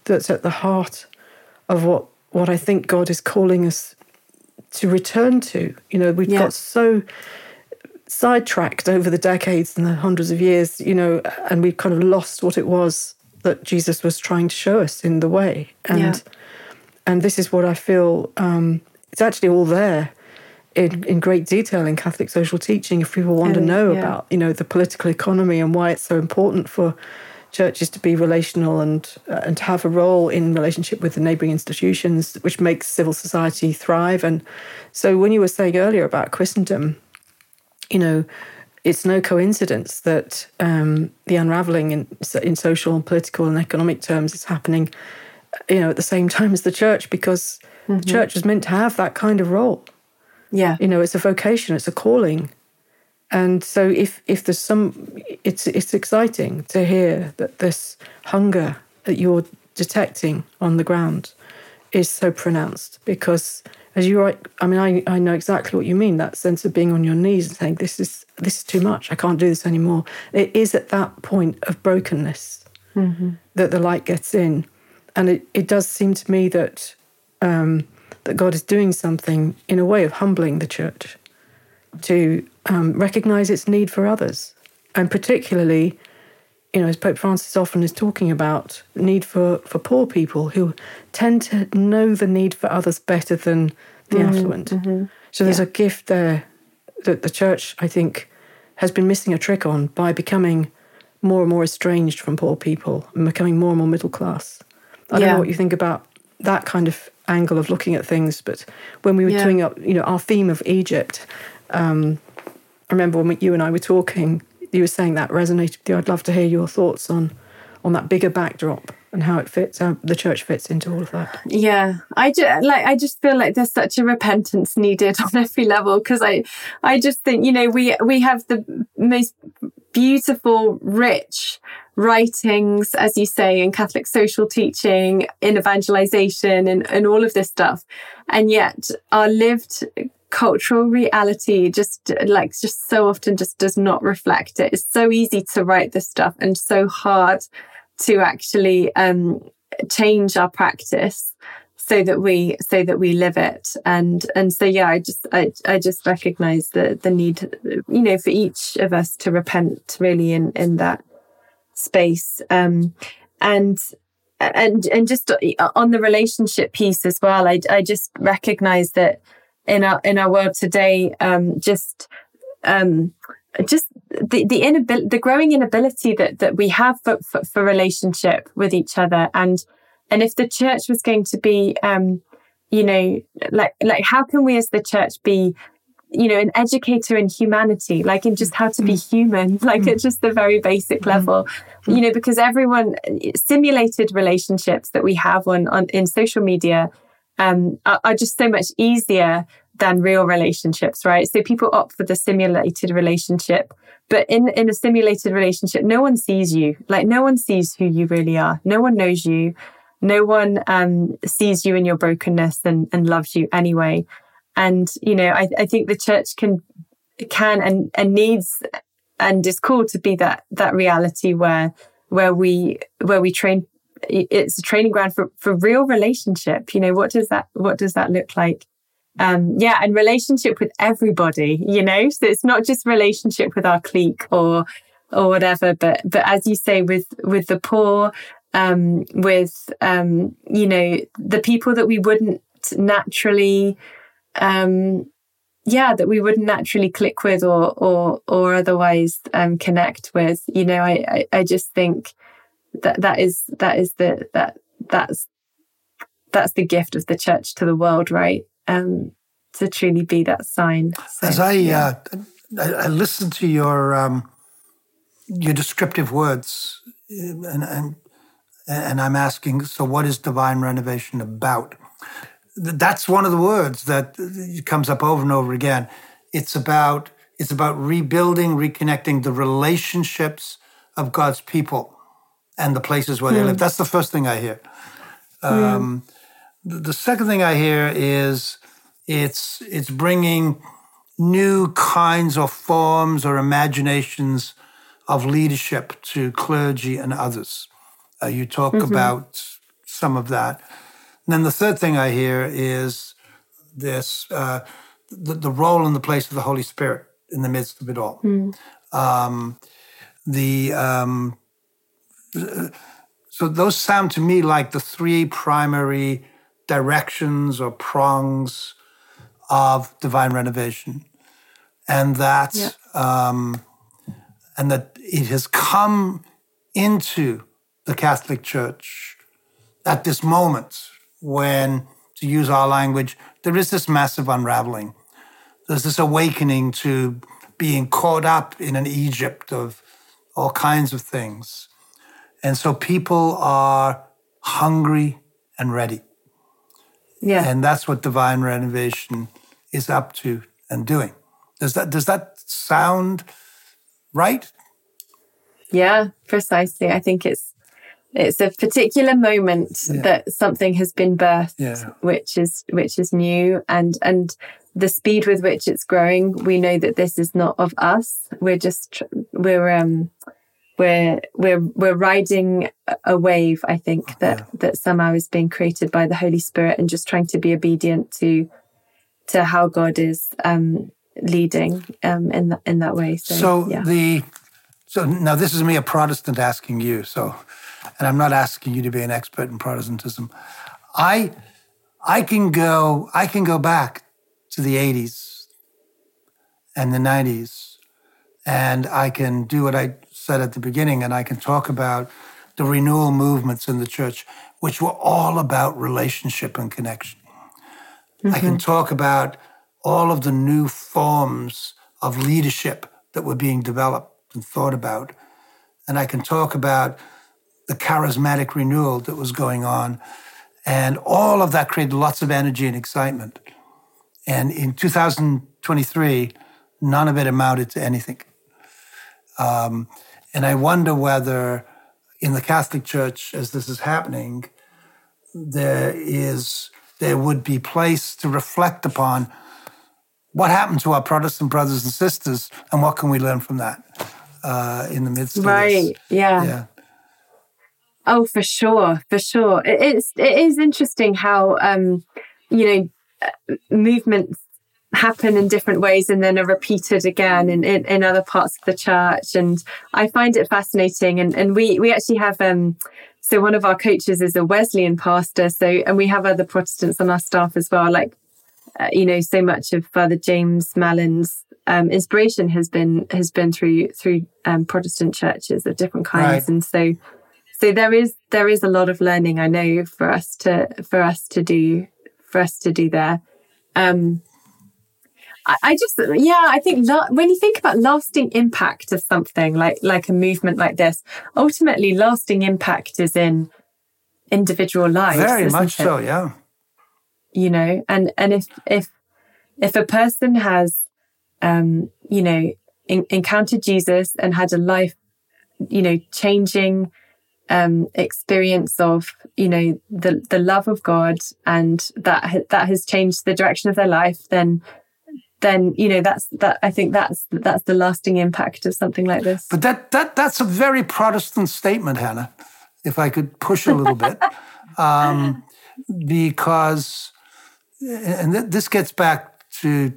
that's at the heart of what what I think God is calling us to return to. You know, we've yeah. got so sidetracked over the decades and the hundreds of years, you know, and we've kind of lost what it was that Jesus was trying to show us in the way. And yeah. and this is what I feel um, it's actually all there in, in great detail in Catholic social teaching if people want to know yeah. about, you know, the political economy and why it's so important for churches to be relational and uh, and to have a role in relationship with the neighboring institutions, which makes civil society thrive. And so, when you were saying earlier about Christendom, you know, it's no coincidence that um, the unraveling in in social and political and economic terms is happening, you know, at the same time as the church, because mm-hmm. the church is meant to have that kind of role. Yeah, you know, it's a vocation, it's a calling and so if if there's some it's it's exciting to hear that this hunger that you're detecting on the ground is so pronounced because as you write i mean I, I know exactly what you mean that sense of being on your knees and saying this is this is too much. I can't do this anymore. It is at that point of brokenness mm-hmm. that the light gets in. And it, it does seem to me that um, that god is doing something in a way of humbling the church to um, recognize its need for others, and particularly, you know, as Pope Francis often is talking about, need for for poor people who tend to know the need for others better than the mm-hmm, affluent. Mm-hmm. So there's yeah. a gift there that the church, I think, has been missing a trick on by becoming more and more estranged from poor people and becoming more and more middle class. I don't know what you think about that kind of angle of looking at things, but when we were yeah. doing up, you know, our theme of Egypt, um, I remember when you and I were talking, you were saying that resonated with you. I'd love to hear your thoughts on on that bigger backdrop and how it fits, how the church fits into all of that. Yeah, I just like I just feel like there's such a repentance needed on every level because I I just think you know we we have the most beautiful, rich writings, as you say, in Catholic social teaching, in evangelization, and, and all of this stuff. And yet our lived cultural reality just like just so often just does not reflect it. It's so easy to write this stuff and so hard to actually um, change our practice so that we so that we live it and and so yeah i just i, I just recognize the the need you know for each of us to repent really in in that space um and and and just on the relationship piece as well i i just recognize that in our in our world today um, just um, just the the inability the growing inability that that we have for, for, for, relationship with each other. And and if the church was going to be um, you know like like how can we as the church be you know an educator in humanity like in just how to be human? Like at just the very basic mm-hmm. level you know because everyone simulated relationships that we have on on in social media um, are, are just so much easier than real relationships, right? So people opt for the simulated relationship. But in, in a simulated relationship, no one sees you. Like no one sees who you really are. No one knows you. No one um, sees you in your brokenness and, and loves you anyway. And, you know, I, I think the church can can and, and needs and is called to be that that reality where where we where we train it's a training ground for, for real relationship. You know, what does that what does that look like? Um, yeah, and relationship with everybody, you know, so it's not just relationship with our clique or or whatever, but but as you say, with with the poor, um, with um, you know, the people that we wouldn't naturally um yeah that we wouldn't naturally click with or or or otherwise um, connect with you know I, I i just think that that is that is the that that's that's the gift of the church to the world right? Um to truly be that sign. So, as i yeah. uh I, I listened to your um your descriptive words and and and i'm asking so what is divine renovation about? That's one of the words that comes up over and over again. It's about it's about rebuilding reconnecting the relationships of god's people and the places where mm. they live. Hmm. That's the first thing I hear. Um, mm. The second thing I hear is it's it's bringing new kinds of forms or imaginations of leadership to clergy and others. Uh, you talk mm-hmm. about some of that. And then the third thing I hear is this uh, the, the role and the place of the Holy Spirit in the midst of it all. Mm. Um, the um, so those sound to me like the three primary directions or prongs of divine renovation, and that yeah. um, and that it has come into the Catholic Church at this moment when, to use our language, there is this massive unraveling. There's this awakening to being caught up in an Egypt of all kinds of things. And so people are hungry and ready. Yeah. And that's what divine renovation is up to and doing. Does that does that sound right? Yeah, precisely. I think it's it's a particular moment yeah. that something has been birthed, yeah. which is which is new, and and the speed with which it's growing. We know that this is not of us. We're just we're um we're we're we're riding a wave. I think that yeah. that somehow is being created by the Holy Spirit, and just trying to be obedient to to how God is um leading um in that in that way. So, so yeah. the so now this is me, a Protestant, asking you. So, and I'm not asking you to be an expert in Protestantism. I, I can go, I can go back to the '80s and the '90s, and I can do what I said at the beginning, and I can talk about the renewal movements in the church, which were all about relationship and connection. Mm-hmm. I can mm-hmm. talk about all of the new forms of leadership that were being developed and thought about. And I can talk about the charismatic renewal that was going on. And all of that created lots of energy and excitement. And in 2023, none of it amounted to anything. Um, and I wonder whether in the Catholic Church, as this is happening, there is there would be place to reflect upon what happened to our Protestant brothers and sisters and what can we learn from that uh, in the midst of right. Yeah. yeah. Oh, for sure, for sure. It's it is interesting how um, you know uh, movements happen in different ways and then are repeated again in, in, in other parts of the church. And I find it fascinating. And and we we actually have um so one of our coaches is a Wesleyan pastor. So and we have other Protestants on our staff as well, like uh, you know, so much of Father James Mallon's um, inspiration has been has been through through um, Protestant churches of different kinds, right. and so so there is there is a lot of learning I know for us to for us to do for us to do there. Um, I, just yeah I think la- when you think about lasting impact of something like like a movement like this, ultimately lasting impact is in individual lives. Very much it? so, yeah. You know, and and if if if a person has um, you know, in, encountered Jesus and had a life, you know, changing um, experience of, you know, the the love of God, and that that has changed the direction of their life, then then you know that's that I think that's that's the lasting impact of something like this. But that that that's a very Protestant statement, Hannah. If I could push a little bit, um, because and th- this gets back to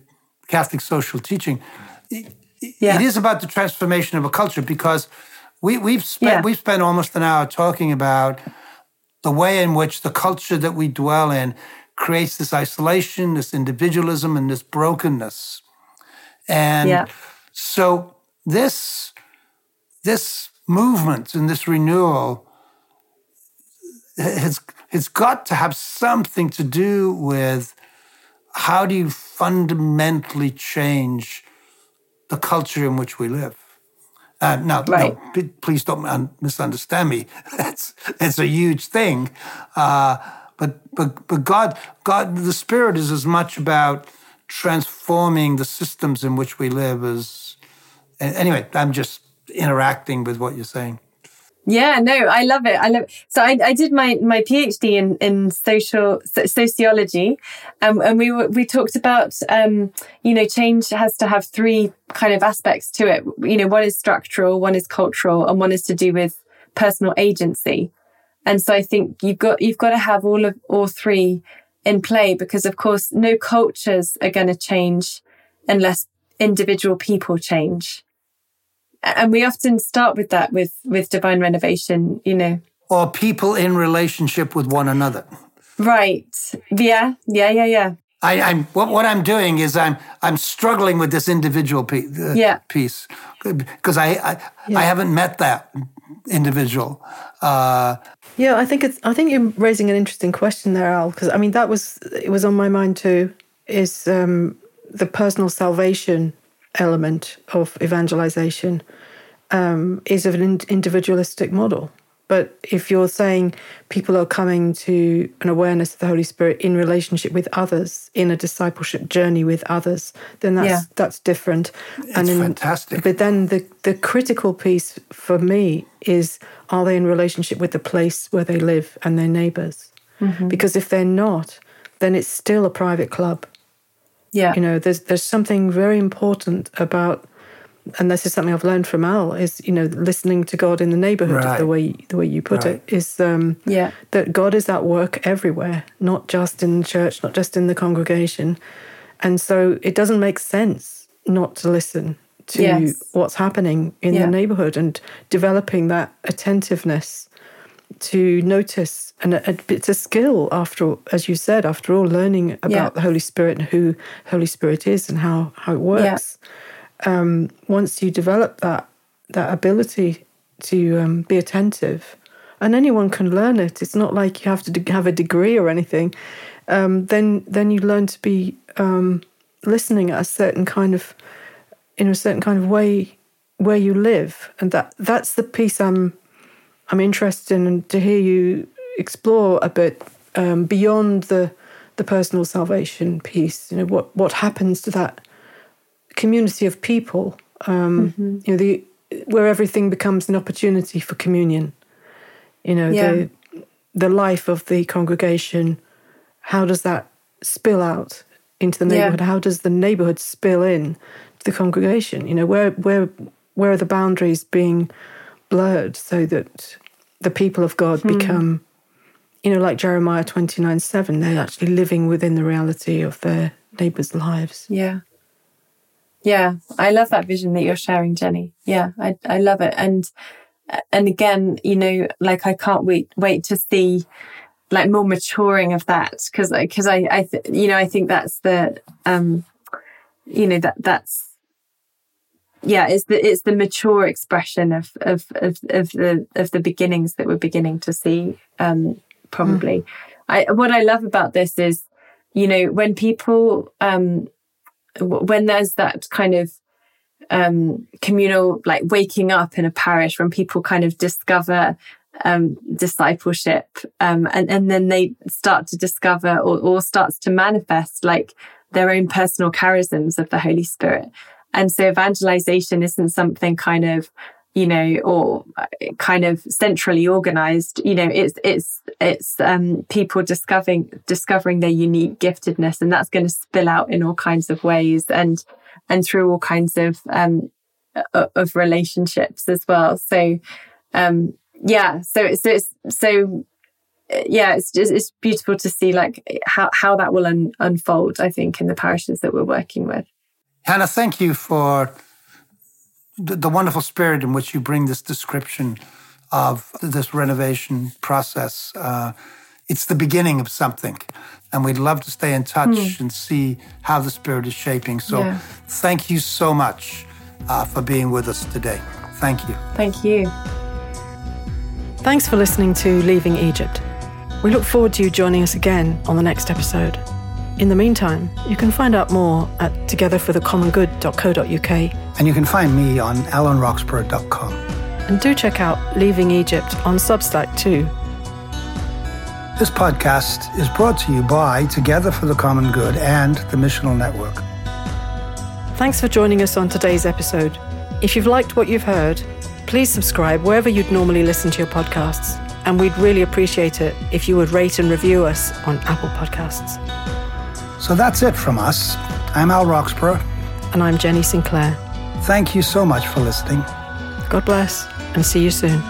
Catholic social teaching, it, yeah. it is about the transformation of a culture because we, we've spent yeah. we've spent almost an hour talking about the way in which the culture that we dwell in creates this isolation, this individualism, and this brokenness. And yeah. so this this movement and this renewal has it's got to have something to do with how do you fundamentally change the culture in which we live? Uh, now, right. no, please don't misunderstand me. That's it's a huge thing, uh, but but but God, God, the Spirit is as much about transforming the systems in which we live as. Anyway, I'm just interacting with what you're saying. Yeah, no, I love it. I love it. So I, I did my, my PhD in, in social sociology, um, and we we talked about um, you know change has to have three kind of aspects to it. You know, one is structural, one is cultural, and one is to do with personal agency. And so I think you've got you've got to have all of all three in play because, of course, no cultures are going to change unless individual people change. And we often start with that with, with divine renovation, you know. Or people in relationship with one another. Right. Yeah. Yeah. Yeah. Yeah. I, am what, what I'm doing is I'm I'm struggling with this individual piece, uh, yeah. piece because I I, yeah. I, haven't met that individual. Uh, yeah, I think it's I think you're raising an interesting question there, Al. Because I mean that was it was on my mind too. Is um, the personal salvation element of evangelization um, is of an individualistic model. But if you're saying people are coming to an awareness of the Holy Spirit in relationship with others, in a discipleship journey with others, then that's yeah. that's different. It's and in, fantastic. But then the the critical piece for me is are they in relationship with the place where they live and their neighbors? Mm-hmm. Because if they're not, then it's still a private club. Yeah. You know, there's there's something very important about and this is something I've learned from Al is you know listening to God in the neighborhood right. the way the way you put right. it is um, yeah that God is at work everywhere not just in the church not just in the congregation and so it doesn't make sense not to listen to yes. what's happening in yeah. the neighborhood and developing that attentiveness to notice and it's a skill after all, as you said after all learning about yeah. the Holy Spirit and who Holy Spirit is and how how it works. Yeah um, once you develop that that ability to um, be attentive, and anyone can learn it. It's not like you have to have a degree or anything. Um, then then you learn to be um, listening at a certain kind of in a certain kind of way where you live, and that that's the piece I'm I'm interested in to hear you explore a bit um, beyond the the personal salvation piece. You know what what happens to that community of people. Um, mm-hmm. You know, the where everything becomes an opportunity for communion. You know, yeah. the the life of the congregation. How does that spill out into the neighborhood? Yeah. How does the neighborhood spill in to the congregation? You know, where where where are the boundaries being blurred so that the people of God hmm. become, you know, like Jeremiah twenty nine seven, they're actually living within the reality of their neighbors' lives. Yeah. Yeah, I love that vision that you're sharing, Jenny. Yeah, I I love it. And and again, you know, like I can't wait wait to see like more maturing of that because because I I th- you know I think that's the um you know that that's yeah it's the it's the mature expression of of of, of the of the beginnings that we're beginning to see um probably mm. I what I love about this is you know when people um when there's that kind of um, communal, like waking up in a parish, when people kind of discover um, discipleship, um, and and then they start to discover or, or starts to manifest like their own personal charisms of the Holy Spirit. And so evangelization isn't something kind of you know, or uh, kind of centrally organized. You know, it's it's it's um, people discovering discovering their unique giftedness, and that's going to spill out in all kinds of ways, and and through all kinds of um, of relationships as well. So, um, yeah, so so it's so yeah, it's just it's beautiful to see like how how that will un- unfold. I think in the parishes that we're working with. Hannah, thank you for the, the wonderful spirit in which you bring this description of this renovation process. Uh, it's the beginning of something. And we'd love to stay in touch mm. and see how the spirit is shaping. So yeah. thank you so much uh, for being with us today. Thank you. Thank you. Thanks for listening to Leaving Egypt. We look forward to you joining us again on the next episode. In the meantime, you can find out more at togetherforthecommongood.co.uk. And you can find me on alanroxburgh.com. And do check out Leaving Egypt on Substack too. This podcast is brought to you by Together for the Common Good and the Missional Network. Thanks for joining us on today's episode. If you've liked what you've heard, please subscribe wherever you'd normally listen to your podcasts. And we'd really appreciate it if you would rate and review us on Apple Podcasts. So that's it from us. I'm Al Roxburgh. And I'm Jenny Sinclair. Thank you so much for listening. God bless and see you soon.